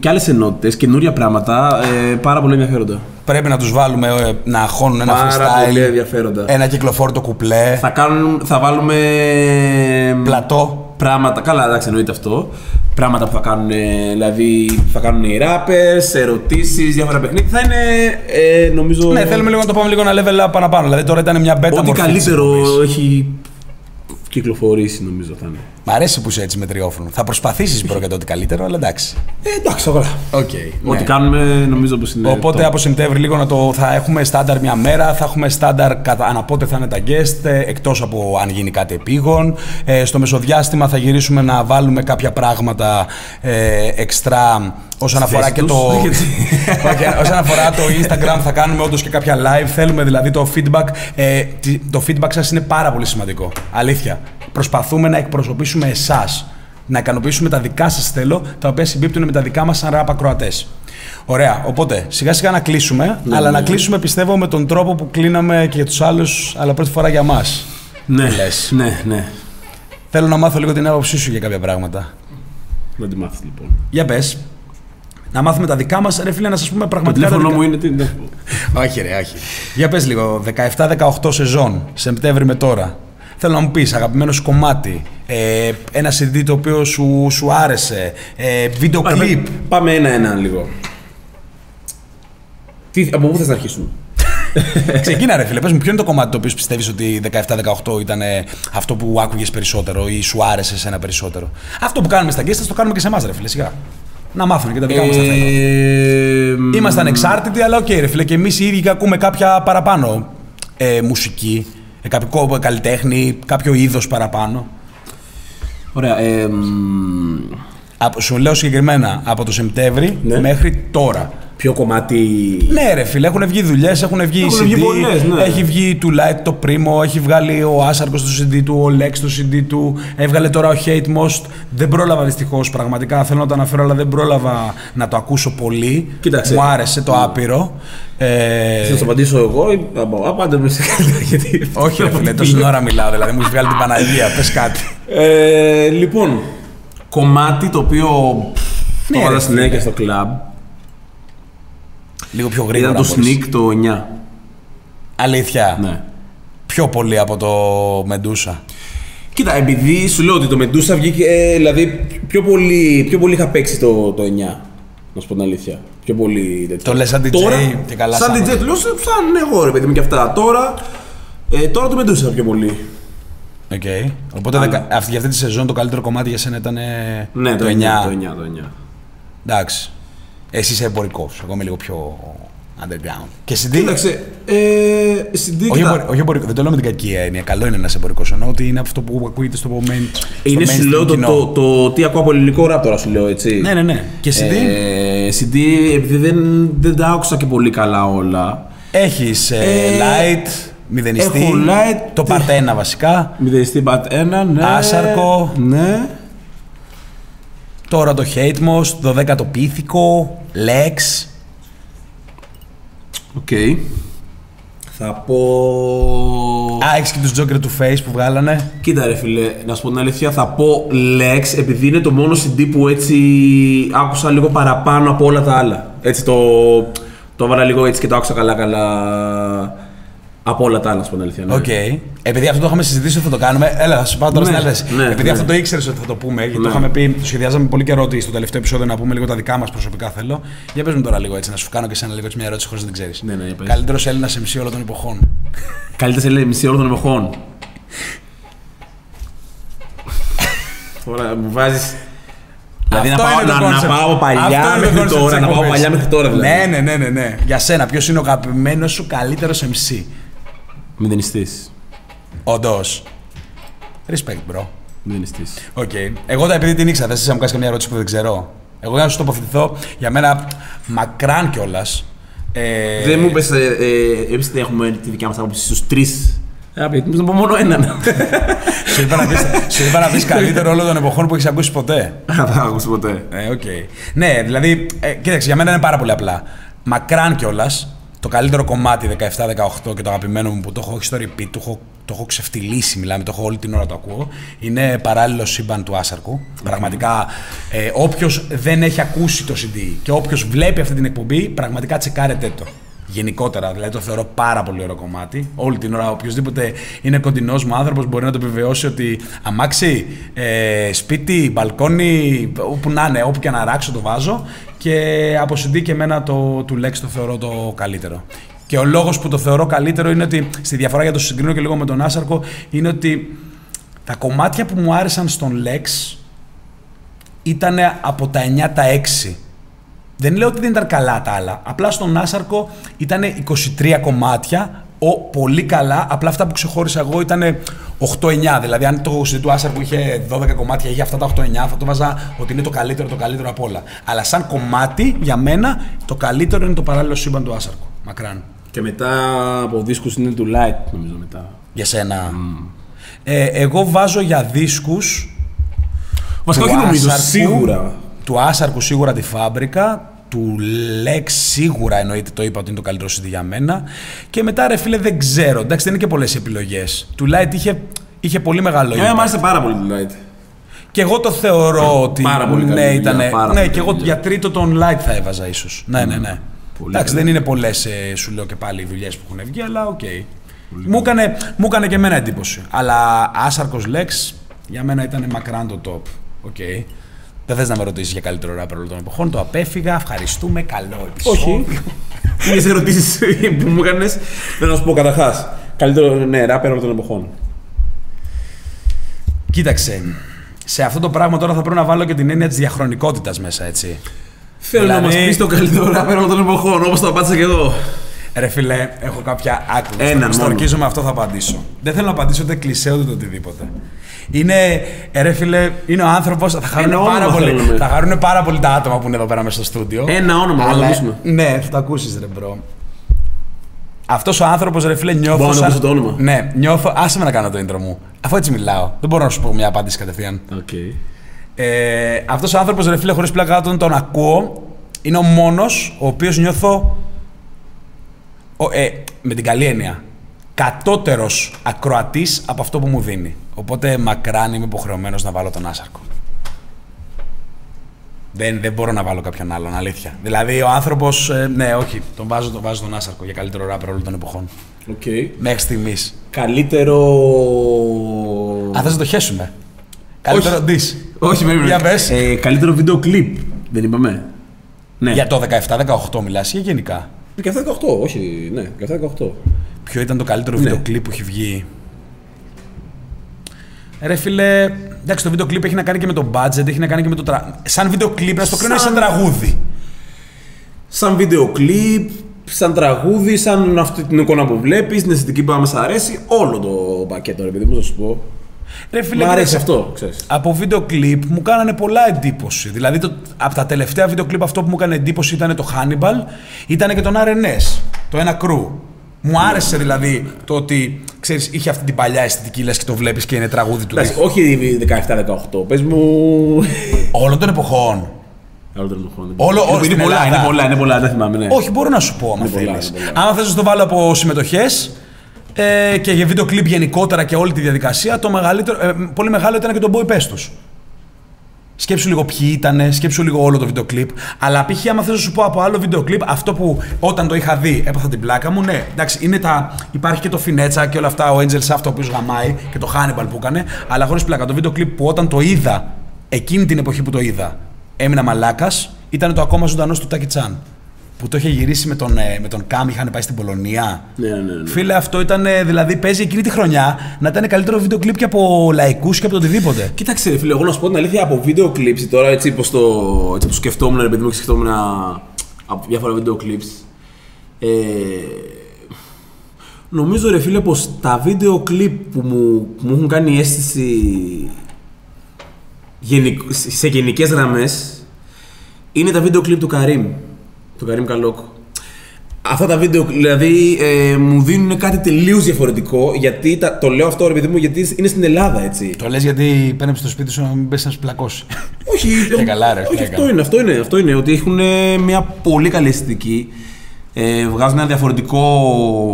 και άλλες ενότητες, καινούργια πράγματα, ε, πάρα πολύ ενδιαφέροντα. Πρέπει να τους βάλουμε ε, να χώνουν ένα Πάρα πολύ freestyle. ενδιαφέροντα. Ένα κυκλοφόρτο κουπλέ. Θα, κάνουν, θα βάλουμε Πλατό. πράγματα. Καλά, εντάξει, εννοείται αυτό. Πράγματα που θα κάνουν, ε, δηλαδή θα κάνουν οι rappers, ερωτήσεις, διάφορα παιχνίδια. Θα είναι, ε, νομίζω. Ναι, θέλουμε λίγο να το πάμε λίγο ένα level up παραπάνω. Δηλαδή τώρα ήταν μια beta Ό,τι μορφή της καλύτερο εκπομπής. έχει κυκλοφορήσει, νομίζω θα είναι. Μ' αρέσει που είσαι έτσι με τριόφωνο. Θα προσπαθήσεις πρώτα για το ότι καλύτερο, αλλά εντάξει. Ε, εντάξει, αγορά. Οκ. Ό,τι ναι. κάνουμε, νομίζω πως είναι. Οπότε top. από Σεπτέμβρη λίγο να το, θα έχουμε στάνταρ μια μέρα, θα έχουμε στάνταρ κατά αναπότε θα είναι τα guest, ε, εκτός από αν γίνει κάτι επίγον. Ε, στο μεσοδιάστημα θα γυρίσουμε να βάλουμε κάποια πράγματα ε, εξτρά όσον αφορά θέση και τους. το... Γιατί- Όχι, όσον αφορά το Instagram θα κάνουμε όντως και κάποια live. Θέλουμε δηλαδή το feedback. Ε, τι- το feedback σας είναι πάρα πολύ σημαντικό. Αλήθεια. Προσπαθούμε να εκπροσωπήσουμε εσάς. Να ικανοποιήσουμε τα δικά σας θέλω, τα οποία συμπίπτουν με τα δικά μας σαν ράπ ακροατές. Ωραία. Οπότε σιγά σιγά να κλείσουμε, αλλά να κλείσουμε πιστεύω με τον τρόπο που κλείναμε και για τους άλλους, αλλά πρώτη φορά για μας. Ναι, λες; ναι, ναι. Θέλω να μάθω λίγο την άποψή σου για κάποια πράγματα. Να τη μάθεις λοιπόν. Για πες. Να μάθουμε τα δικά μας, ρε φίλε, να σας πούμε Το πραγματικά τα τηλέφωνο δικά- μου είναι. Τι, ναι. όχι, ρε, όχι. Για πες λίγο, 17-18 σεζόν, Σεπτέμβρη με τώρα. Θέλω να μου πεις αγαπημένος σου κομμάτι, ε, ένα CD το οποίο σου, σου άρεσε, ε, βίντεο Άρα, κλιπ. Πάμε ένα-ένα λίγο. Τι, από πού θες να αρχίσουμε; Ξεκίνα ρε φίλε, πες μου ποιο είναι το κομμάτι το οποίο πιστεύεις ότι 17-18 ήταν ε, αυτό που άκουγες περισσότερο ή σου άρεσε σε ένα περισσότερο; Αυτό που κάνουμε στα guest, το κάνουμε και σε εμάς ρε φίλε, σιγά. Να μάθουν και τα δικά μας τα θέματα. Ε, Είμαστε ανεξάρτητοι, αλλά οκ, ρε φίλε, και εμείς οι ίδιοι ακούμε κάποια παραπάνω ε, μουσική, ε, κάποιο καλλιτέχνη, κάποιο είδος παραπάνω. Ωραία. Ε, μ, Από, σου λέω συγκεκριμένα από το Σεπτέμβρη Ναι. μέχρι τώρα. Ποιο κομμάτι. Ναι, ρε φίλε, έχουν βγει δουλειές, έχουν βγει Έχουν CD, βγει πολλές, ναι. έχει βγει του Light το Primo, έχει βγάλει ο Άσαρκος το CD του, ο Lex το CD του, έβγαλε τώρα ο Hate Most. Δεν πρόλαβα δυστυχώς πραγματικά, θέλω να το αναφέρω, αλλά δεν πρόλαβα να το ακούσω πολύ. Κοίταξε. Μου άρεσε το άπειρο. Ε, Θα σου απαντήσω εγώ ή απ- απάντε με σε καλύτερα γιατί. όχι, ρε φίλε, τόση ώρα μιλάω, δηλαδή μου έχει βγάλει την Παναγία, πες κάτι. Ε, λοιπόν, κομμάτι το οποίο Ναι, το ρε έβαλα φίλε. συνέχεια στο κλαμπ Λίγο πιο γρήγορα. ήταν το μπορείς. Sneak το 9. Αλήθεια. Ναι. Πιο πολύ από το Μεντούσα. Κοίτα, επειδή σου λέω ότι το Medusa βγήκε, ε, δηλαδή πιο πολύ, πιο πολύ είχα παίξει το, το 9. Να σου πω την αλήθεια. Πιο πολύ τέτοιο. Το λες σαν DJ τώρα, και καλά Σαν σαν- DJ, το λέω σαν σαν εγώ ρε παιδί μου και αυτά. Τώρα, ε, τώρα το Medusa πιο πολύ. Οκ. Οπότε Αλλά- δεκα- αυτή, για αυτή τη σεζόν το καλύτερο κομμάτι για σένα ήταν ε, Ναι, το, 9. 9. Το 9, το 9. Εντάξει. Εσύ είσαι εμπορικός. Εγώ είμαι λίγο πιο underground. Και CD. Κοίταξε, ε, CD, Όχι, κοίτα, εμπορ- όχι εμπορικό. Δεν το λέω με την κακή έννοια. Καλό είναι ένα εμπορικός. Εννοώ ότι είναι αυτό που ακούγεται στο main. στο είναι σου mainstream λέω το, κοινό. το, το, τι ακούω από ελληνικό ραπ τώρα σου λέω έτσι. Ναι, ναι, ναι. Και CD. Ε, CD, επειδή δεν, δεν τα άκουσα και πολύ καλά όλα. Έχεις ε, Light, Μηδενιστή. Έχω light. Το Part 1 βασικά. Μηδενιστή Part 1, ναι. Άσαρκο. Ναι. Τώρα το Hate Most, το 10ο Πίθηκο, Lex. OK. Θα πω... Α, έχεις και τους Joker του Face που βγάλανε. Κοίτα ρε φίλε, να σου πω την αλήθεια, θα πω Lex επειδή είναι το μόνο CD που έτσι άκουσα λίγο παραπάνω από όλα τα άλλα. Έτσι το, το έβαλα λίγο έτσι και το άκουσα καλά καλά από όλα τα άλλα, να σου πω την αλήθεια. ναι. Οκ. Επειδή αυτό το είχαμε συζητήσει ότι θα το κάνουμε. Έλα, θα σου πάω τώρα Ναι, στην άλεση. ναι, Επειδή ναι. αυτό το ήξερες ότι θα το πούμε, γιατί Ναι. το είχαμε πει, το σχεδιάζαμε πολύ καιρό ότι στο τελευταίο επεισόδιο να πούμε λίγο τα δικά μας προσωπικά θέλω. Για πες μου τώρα λίγο έτσι, να σου κάνω και εσένα λίγο έτσι μια ερώτηση χωρίς να την ξέρεις. Ναι, ναι, για πες. Καλύτερος Έλληνας MC όλων των εποχών. Καλύτερα σε λέει μισή ώρα των εποχών. Τώρα μου βάζεις... Δηλαδή να Αυτό πάω, είναι το να, να concept. πάω από παλιά Αυτό είναι το μέχρι concept της τώρα, να πάω εκπομπής. παλιά μέχρι τώρα δηλαδή. Ναι, ναι, ναι, ναι, ναι. Για σένα, ποιος είναι ο αγαπημένος σου καλύτερος MC. Μηδενιστής. Όντως. Respect, bro. Μηδενιστής. Οκ. Εγώ τα επειδή την ήξερα, δεν σα μου κάνεις καμία ερώτηση που δεν ξέρω. Εγώ για να σου τοποθετηθώ, για μένα μακράν κιόλας. Ε, Δεν μου είπες, ε, ε, εμείς δεν έχουμε τη δικιά μας άποψη στους τρεις. Ε, απ' να πω μόνο έναν. σου, είπα να πεις, σου είπα να πεις καλύτερο όλων των εποχών που έχεις ακούσει ποτέ. Δεν θα ακούσει ποτέ. Ε, οκ. Ναι, δηλαδή, ε, κοίταξε, για μένα είναι πάρα πολύ απλά. Μακράν κιόλας, το καλύτερο κομμάτι 17-18 και το αγαπημένο μου που το έχω όχι στο repeat, το έχω, το έχω ξεφτιλίσει, μιλάμε, το έχω όλη την ώρα το ακούω, είναι παράλληλο σύμπαν του Άσαρκου. Πραγματικά, ε, όποιος δεν έχει ακούσει το CD και όποιος βλέπει αυτή την εκπομπή, πραγματικά τσεκάρετέ το. Γενικότερα, δηλαδή το θεωρώ πάρα πολύ ωραίο κομμάτι. Όλη την ώρα, οποιοδήποτε είναι κοντινός μου άνθρωπος μπορεί να το επιβεβαιώσει ότι αμάξι, ε, σπίτι, μπαλκόνι, όπου να είναι, όπου και να ράξω το βάζω. Και από CD και εμένα το, του Lex το θεωρώ το καλύτερο. Και ο λόγος που το θεωρώ καλύτερο είναι ότι, στη διαφορά για το συγκρίνω και λίγο με τον Άσαρκο, είναι ότι τα κομμάτια που μου άρεσαν στον Lex ήταν από τα 9 τα 6. Δεν λέω ότι δεν ήταν καλά τα άλλα. Απλά στον Άσαρκο ήταν 23 κομμάτια, ο, πολύ καλά. Απλά αυτά που ξεχώρισα εγώ ήταν 8-9. Δηλαδή, αν το CD του Άσαρκου είχε 12 κομμάτια, είχε αυτά τα 8-9, θα το βάζα ότι είναι το καλύτερο, το καλύτερο από όλα. Αλλά σαν κομμάτι, για μένα, το καλύτερο είναι το παράλληλο σύμπαν του Άσαρκου. Μακράν. Και μετά από δίσκους είναι του Light, νομίζω μετά. Για σένα. Ε, εγώ βάζω για δίσκους Βασικά του όχι νομίζω, Άσαρκου, σίγουρα. Του Άσαρκου σίγουρα τη Φάμπρικα. Του Lex σίγουρα εννοείται το είπα ότι είναι το καλύτερο CD για μένα. Και μετά ρε φίλε δεν ξέρω. Εντάξει δεν είναι και πολλές επιλογές. Του Light είχε, είχε πολύ μεγάλο Εμένα μου impact. άρεσε πάρα πολύ το Light. Και εγώ το θεωρώ ότι. Πάρα πολύ καλή ναι, δουλειά, ήτανε- πάρα ναι, πολύ και εγώ καλή δουλειά. για τρίτο τον Light θα έβαζα ίσως. Ναι, ναι, ναι. Πολύ Εντάξει, καλή. δεν είναι πολλές, σου λέω και πάλι, οι δουλειές που έχουν βγει, αλλά οκ. Μου έκανε, μου έκανε και εμένα εντύπωση. Αλλά Άσαρκος Lex για μένα ήταν μακράν το top. Οκέι. Δεν θες να με ρωτήσεις για καλύτερο ράπερ όλων των εποχών. Το απέφυγα. Ευχαριστούμε. Καλό επεισόδιο. Όχι. Είναι ερωτήσεις που μου έκανες. Δεν να σου πω καταρχάς. Καλύτερο ναι, ράπερ όλων των εποχών. Κοίταξε. Σε αυτό το πράγμα τώρα θα πρέπει να βάλω και την έννοια της διαχρονικότητας μέσα, έτσι. Θέλω να Δηλαδή- μας πεις το καλύτερο ράπερ όλων των εποχών, όπως το απάντησα και εγώ. Ρε φιλέ, έχω κάποια άκρη. Έναν Στο μόνο. ορκίζομαι αυτό θα απαντήσω. Δεν θέλω να απαντήσω ούτε κλεισέ ούτε το οτιδήποτε. Είναι, ε, ρε φίλε, είναι ο άνθρωπος. Θα, χαρούν Ένα πάρα όνομα πολύ- θέλουμε. θα χαρούν πάρα πολύ τα άτομα που είναι εδώ πέρα μέσα στο στούντιο. Ένα όνομα, να το Αλλά- ακούσουμε. Ναι, θα το ακούσεις, ρε μπρο. Αυτός ο άνθρωπος, ρε φίλε, νιώθω. Μπορώ να σαν- ακούσω το όνομα. Ναι, νιώθω. Άσε με να κάνω το intro μου. Αφού έτσι μιλάω. Δεν μπορώ να σου πω μια απάντηση κατευθείαν. Okay. Ε, Αυτός ο άνθρωπος, ρε φίλε, χωρίς πλάκα όταν τον ακούω, είναι ο μόνος ο οποίος νιώθω. Ο, ε, με την καλή έννοια. Κατώτερος ακροατής από αυτό που μου δίνει. Οπότε μακράν είμαι υποχρεωμένος να βάλω τον Άσαρκο. Δεν, δεν μπορώ να βάλω κάποιον άλλον, αλήθεια. Δηλαδή ο άνθρωπος. ναι, όχι, τον βάζω, τον βάζω τον Άσαρκο για καλύτερο ράπερ όλων των εποχών. Okay. Μέχρι στιγμής. Καλύτερο. Αν θες να το χέσουμε; Καλύτερο diss. Όχι, περίμενε. Για πες. Ε, καλύτερο βίντεο κλιπ. Δεν είπαμε. Ναι. Για το 17-18 μιλάς ή γενικά; 17-18, όχι, ναι, 17-18. Ποιο ήταν το καλύτερο Ναι. βίντεο κλιπ που έχει βγει; Ρε φίλε, εντάξει το βίντεο κλιπ έχει να κάνει και με το budget, έχει να κάνει και με το τρα... Σαν βίντεο κλιπ να στο κρίνω Σαν- σαν τραγούδι. Σαν βίντεο κλιπ, σαν τραγούδι, σαν αυτή την εικόνα που βλέπεις, την αισθητική που μας αρέσει, όλο το πακέτο, ρε παιδί μου, θα σου πω. Ρε φίλε, Μ' αρέσει κοίταξε, αυτό, ξέρεις. Από βίντεο κλιπ μου κάνανε πολλά εντύπωση. Δηλαδή, το, από τα τελευταία βίντεο κλιπ αυτό που μου έκανε εντύπωση ήταν το Hannibal, ήταν και τον RNS, το ένα κρού. Μου άρεσε δηλαδή το ότι ξέρεις, είχε αυτή την παλιά αισθητική λες και το βλέπεις και είναι τραγούδι του. Εντάξει, όχι 17-18. Πες μου. Όλων των εποχών. Άλλο τον χρόνο. Όλο- όλο είναι, στην πολλά, Ελλάδα. είναι πολλά, είναι πολλά, δεν θυμάμαι. Ναι. Όχι, μπορώ να σου πω άμα Είναι πολλά, θέλεις. είναι πολλά. Άμα θες να το βάλω από συμμετοχές ε, και για βίντεο κλιπ γενικότερα και όλη τη διαδικασία, το μεγαλύτερο, ε, πολύ μεγάλο ήταν και το Boy Pest τους. Σκέψου λίγο ποιοι ήταν, σκέψου λίγο όλο το βίντεο κλιπ. Αλλά π.χ. άμα θες να σου πω από άλλο βίντεο κλιπ, αυτό που όταν το είχα δει έπαθα την πλάκα μου, ναι, εντάξει, είναι τα, υπάρχει και το Φινέτσα και όλα αυτά, ο Angel Shaft ο οποίος γαμάει και το Hannibal που έκανε, αλλά χωρίς πλάκα. Το βίντεο κλιπ που όταν το είδα, εκείνη την εποχή που το είδα, έμεινα μαλάκας, ήταν το ακόμα ζωντανό του Τάκι Τσάν. Που το είχε γυρίσει με τον, ε, με τον Καμ, είχαν πάει στην Πολωνία. Ναι, ναι, ναι. Φίλε, αυτό ήταν, ε, δηλαδή, παίζει εκείνη τη χρονιά να ήταν καλύτερο βίντεο κλιπ και από λαϊκούς και από το οτιδήποτε. Κοίταξε, ρε φίλε, εγώ να σου πω την αλήθεια από βίντεο clips τώρα έτσι πως το, έτσι πως σκεφτόμουν, ρε παιδί μου, και σκεφτόμουν από διάφορα βίντεο clips. Ε, νομίζω, ρε φίλε, πως τα βίντεο clip που μου, που μου έχουν κάνει αίσθηση γενικ, σε γενικές γραμμές είναι τα βίντεο clip του Καρύμ, του Καρύμ Καλόκ. Αυτά τα βίντεο, δηλαδή, ε, μου δίνουν κάτι τελείως διαφορετικό, γιατί τα, το λέω αυτό, ρε παιδί μου, γιατί είναι στην Ελλάδα, έτσι. Το λες γιατί παίρνει στο σπίτι σου να μην πέσει να σου πλακώσει. Όχι, Και καλά, ρε, όχι φλάκα. αυτό, είναι, αυτό, είναι, αυτό είναι, ότι έχουν ε, μια πολύ καλή αισθητική. Ε, βγάζουν ένα διαφορετικό,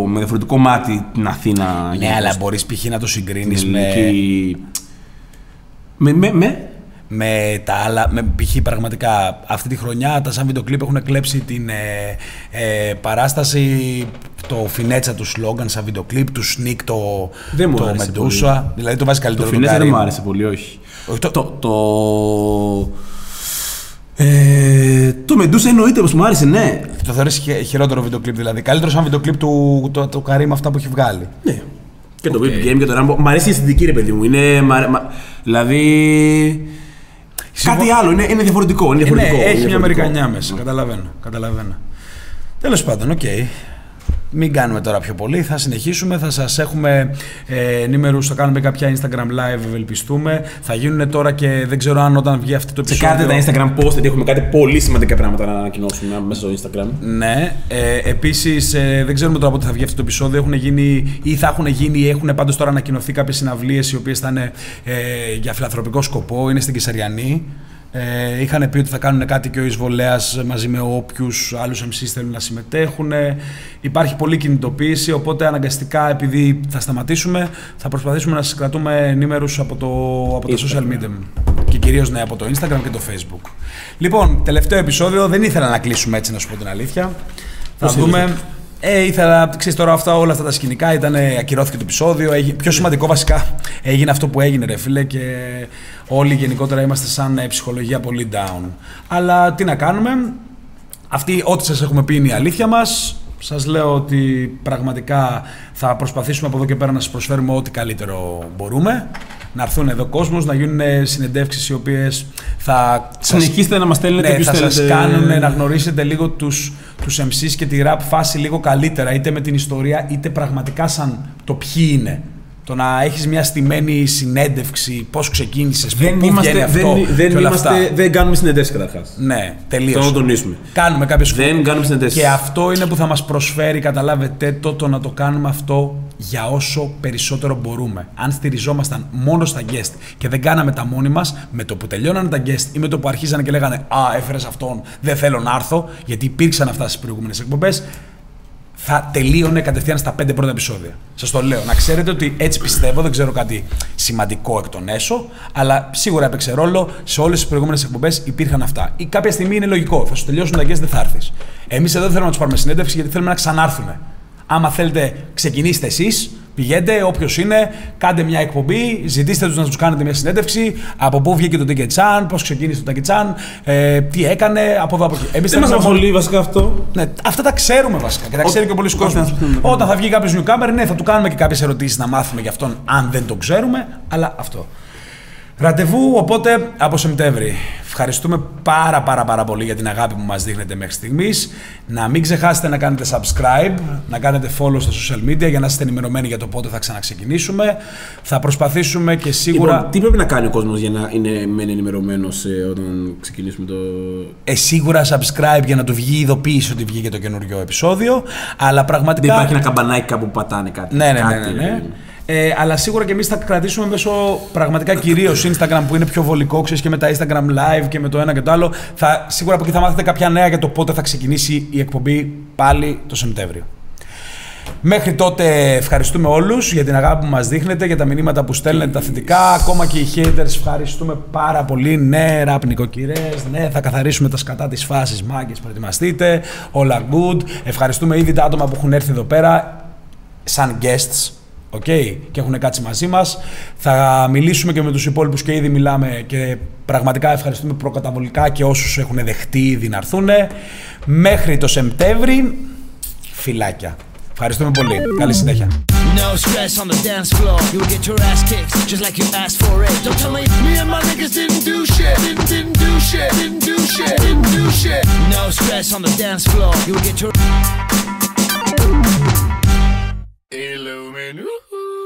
με διαφορετικό μάτι την Αθήνα. ναι, γενικώς. αλλά μπορείς π.χ. να το συγκρίνεις Την με, ελληνική- Με, με, με, με τα άλλα. Με, π.χ. πραγματικά αυτή τη χρονιά τα σαν βίντεο κλιπ έχουν κλέψει την ε, ε, παράσταση, το φινέτσα του σλόγγαν σαν βίντεο κλιπ, του σνικ το, Δεν μου το άρεσε Μεντούσα. Δηλαδή το βάζει το καλύτερο. Φινέζα δεν Καρύμ. μου άρεσε πολύ, όχι. Όχι, το- το, το, ε, το Μεντούσα εννοείται πως μου άρεσε, ναι. Το θεωρείς χειρότερο βίντεο κλιπ δηλαδή. Καλύτερο σαν βίντεο κλιπ του το, το Καρύμ αυτά που έχει βγάλει. Ναι. Και το Whip Game και το Rambo. Μ' αρέσει η αισθητική, ρε παιδί μου. Είναι, μ' αρέ- μα- δηλαδή. Συμφω- Κάτι άλλο, είναι, είναι διαφορετικό. Είναι Ε, διαφορετικό ναι, είναι έχει μια διαφορετικό. Αμερικανιά μέσα. Καταλαβαίνω. καταλαβαίνω. Τέλος πάντων, οκέι. Μην κάνουμε τώρα πιο πολύ. Θα συνεχίσουμε. Θα σας έχουμε ε, ενήμερους. Θα κάνουμε κάποια Instagram live, ευελπιστούμε. Θα γίνουν τώρα και δεν ξέρω αν όταν βγει αυτό το επεισόδιο. Τσεκάρτε τα Instagram post, γιατί έχουμε κάτι πολύ σημαντικά πράγματα να ανακοινώσουμε μέσα στο Instagram. Ναι. Ε, Επίσης, ε, δεν ξέρουμε τώρα πότε θα βγει αυτό το επεισόδιο. Έχουν γίνει ή θα έχουν γίνει ή έχουν πάντως τώρα ανακοινωθεί κάποιες συναυλίες οι οποίες θα είναι ε, για φιλανθρωπικό σκοπό. Είναι στην Κεσαριανή. Ε, είχαν πει ότι θα κάνουν κάτι και ο Εισβολέας μαζί με όποιους άλλους MCs θέλουν να συμμετέχουν. Ε, υπάρχει πολλή κινητοποίηση, οπότε αναγκαστικά επειδή θα σταματήσουμε, θα προσπαθήσουμε να σα κρατούμε ενήμερους από, το, από τα social media και κυρίως ναι, από το Instagram και το Facebook. Λοιπόν, τελευταίο επεισόδιο. Δεν ήθελα να κλείσουμε έτσι, να σου πω την αλήθεια. Θα Πώς δούμε. Ε, ήθελα, ξέρεις τώρα αυτά, όλα αυτά τα σκηνικά ήταν, ακυρώθηκε το επεισόδιο. Έγινε, πιο σημαντικό βασικά έγινε αυτό που έγινε, ρε φίλε, και όλοι γενικότερα είμαστε σαν ε, ψυχολογία πολύ down. Αλλά τι να κάνουμε, αυτή, ό,τι σας έχουμε πει είναι η αλήθεια μας. Σας λέω ότι πραγματικά θα προσπαθήσουμε από εδώ και πέρα να σας προσφέρουμε ό,τι καλύτερο μπορούμε. Να έρθουν εδώ κόσμος, να γίνουν συνεντεύξεις οι οποίες θα... σας- Συνεχίστε να μας στέλνετε ναι, ποιους θα σας θέλετε. κάνουν να γνωρίσετε λίγο τους, τους MCs και τη rap φάση λίγο καλύτερα, είτε με την ιστορία, είτε πραγματικά σαν το ποιοι είναι. Το να έχεις μια στημένη συνέντευξη, πώς ξεκίνησες, Δεν, πού είμαστε, βγαίνει αυτό δεν, δεν, και όλα είμαστε, αυτά. δεν κάνουμε συνεντεύξεις καταρχάς. Ναι, τελείως. Θέλω να το τονίσουμε. Κάνουμε κάποιες Δεν κάνουμε συνεντεύξεις. και αυτό είναι που θα μας προσφέρει, καταλάβετε το, το να το κάνουμε αυτό για όσο περισσότερο μπορούμε. Αν στηριζόμασταν μόνο στα guest και δεν κάναμε τα μόνοι μας, με το που τελειώνανε τα guest ή με το που αρχίζανε και λέγανε «Α, έφερες αυτόν, δεν θέλω να έρθω», γιατί υπήρξαν αυτά στις προηγούμενες εκπομπές, θα τελείωνε κατευθείαν στα πέντε πρώτα επεισόδια. Σας το λέω. Να ξέρετε ότι έτσι πιστεύω, δεν ξέρω κάτι σημαντικό εκ των έσω, αλλά σίγουρα έπαιξε ρόλο σε όλες τις προηγούμενες εκπομπές υπήρχαν αυτά. Ή κάποια στιγμή είναι λογικό. Θα σου τελειώσουν τα guest, δεν θα έρθεις. Εμείς εδώ δεν θέλουμε να τους πάρουμε συνέντευξη γιατί θέλουμε να ξανάρθουμε. Άμα θέλετε, ξεκινήστε εσείς, πηγαίνετε, όποιος είναι, κάντε μια εκπομπή, ζητήστε τους να τους κάνετε μια συνέντευξη. Από πού βγήκε το Τίκε Τσάν, πώς ξεκίνησε το Τίκε Τσάν, ε, τι έκανε, από εδώ από εκεί. Εμείς Δεν μας θέλουμε να απασχολεί βασικά αυτό. ναι, αυτά τα ξέρουμε βασικά και τα Ό- ξέρει και ο πολλοί όταν κόσμος. θα πούμε. Όταν θα βγει κάποιος newcomer, ναι, θα του κάνουμε και κάποιες ερωτήσεις να μάθουμε για αυτόν, αν δεν το ξέρουμε, αλλά αυτό. Ραντεβού οπότε από Σεπτέμβρη. Ευχαριστούμε πάρα πάρα πάρα πολύ για την αγάπη που μας δείχνετε μέχρι στιγμής. Να μην ξεχάσετε να κάνετε subscribe, να κάνετε follow στα social media για να είστε ενημερωμένοι για το πότε θα ξαναξεκινήσουμε. Θα προσπαθήσουμε και σίγουρα... Λοιπόν, τι πρέπει να κάνει ο κόσμος για να είναι μεν ενημερωμένος ε, όταν ξεκινήσουμε το... Ε, σίγουρα subscribe για να του βγει η ειδοποίηση ότι βγήκε το καινούριο επεισόδιο. Αλλά πραγματικά. Δεν υπάρχει ένα καμπανάκι κάπου που πατάνε κάτι. Ναι, ναι, ναι. κάτι, ναι, ναι. Ε, αλλά σίγουρα και εμείς θα κρατήσουμε μέσω πραγματικά κυρίως Instagram που είναι πιο βολικό, ξέρεις και με τα Instagram live και με το ένα και το άλλο. Θα, σίγουρα από εκεί θα μάθετε κάποια νέα για το πότε θα ξεκινήσει η εκπομπή πάλι το Σεπτέμβριο. Μέχρι τότε ευχαριστούμε όλους για την αγάπη που μας δείχνετε, για τα μηνύματα που στέλνετε, τα θετικά. Ακόμα και οι haters ευχαριστούμε πάρα πολύ. Ναι, ραπ νοικοκυρές, ναι, θα καθαρίσουμε τα σκατά της φάσης, μάγκες, προετοιμαστείτε. Όλα good. Ευχαριστούμε ήδη τα άτομα που έχουν έρθει εδώ πέρα σαν guests. Okay, και έχουν κάτσει μαζί μας. Θα μιλήσουμε και με τους υπόλοιπους και ήδη μιλάμε και πραγματικά ευχαριστούμε προκαταβολικά και όσους έχουν δεχτεί ήδη να έρθουν. Μέχρι το Σεπτέμβρη, φιλάκια. Ευχαριστούμε πολύ. Καλή συνέχεια. No stress on the dance floor. You'll get your ass kicked just like you asked for it. Don't tell me me and my niggas didn't do shit. Didn't, didn't do shit. Didn't do shit. Didn't do shit. No stress on the dance floor. You'll get your. Hello, menu.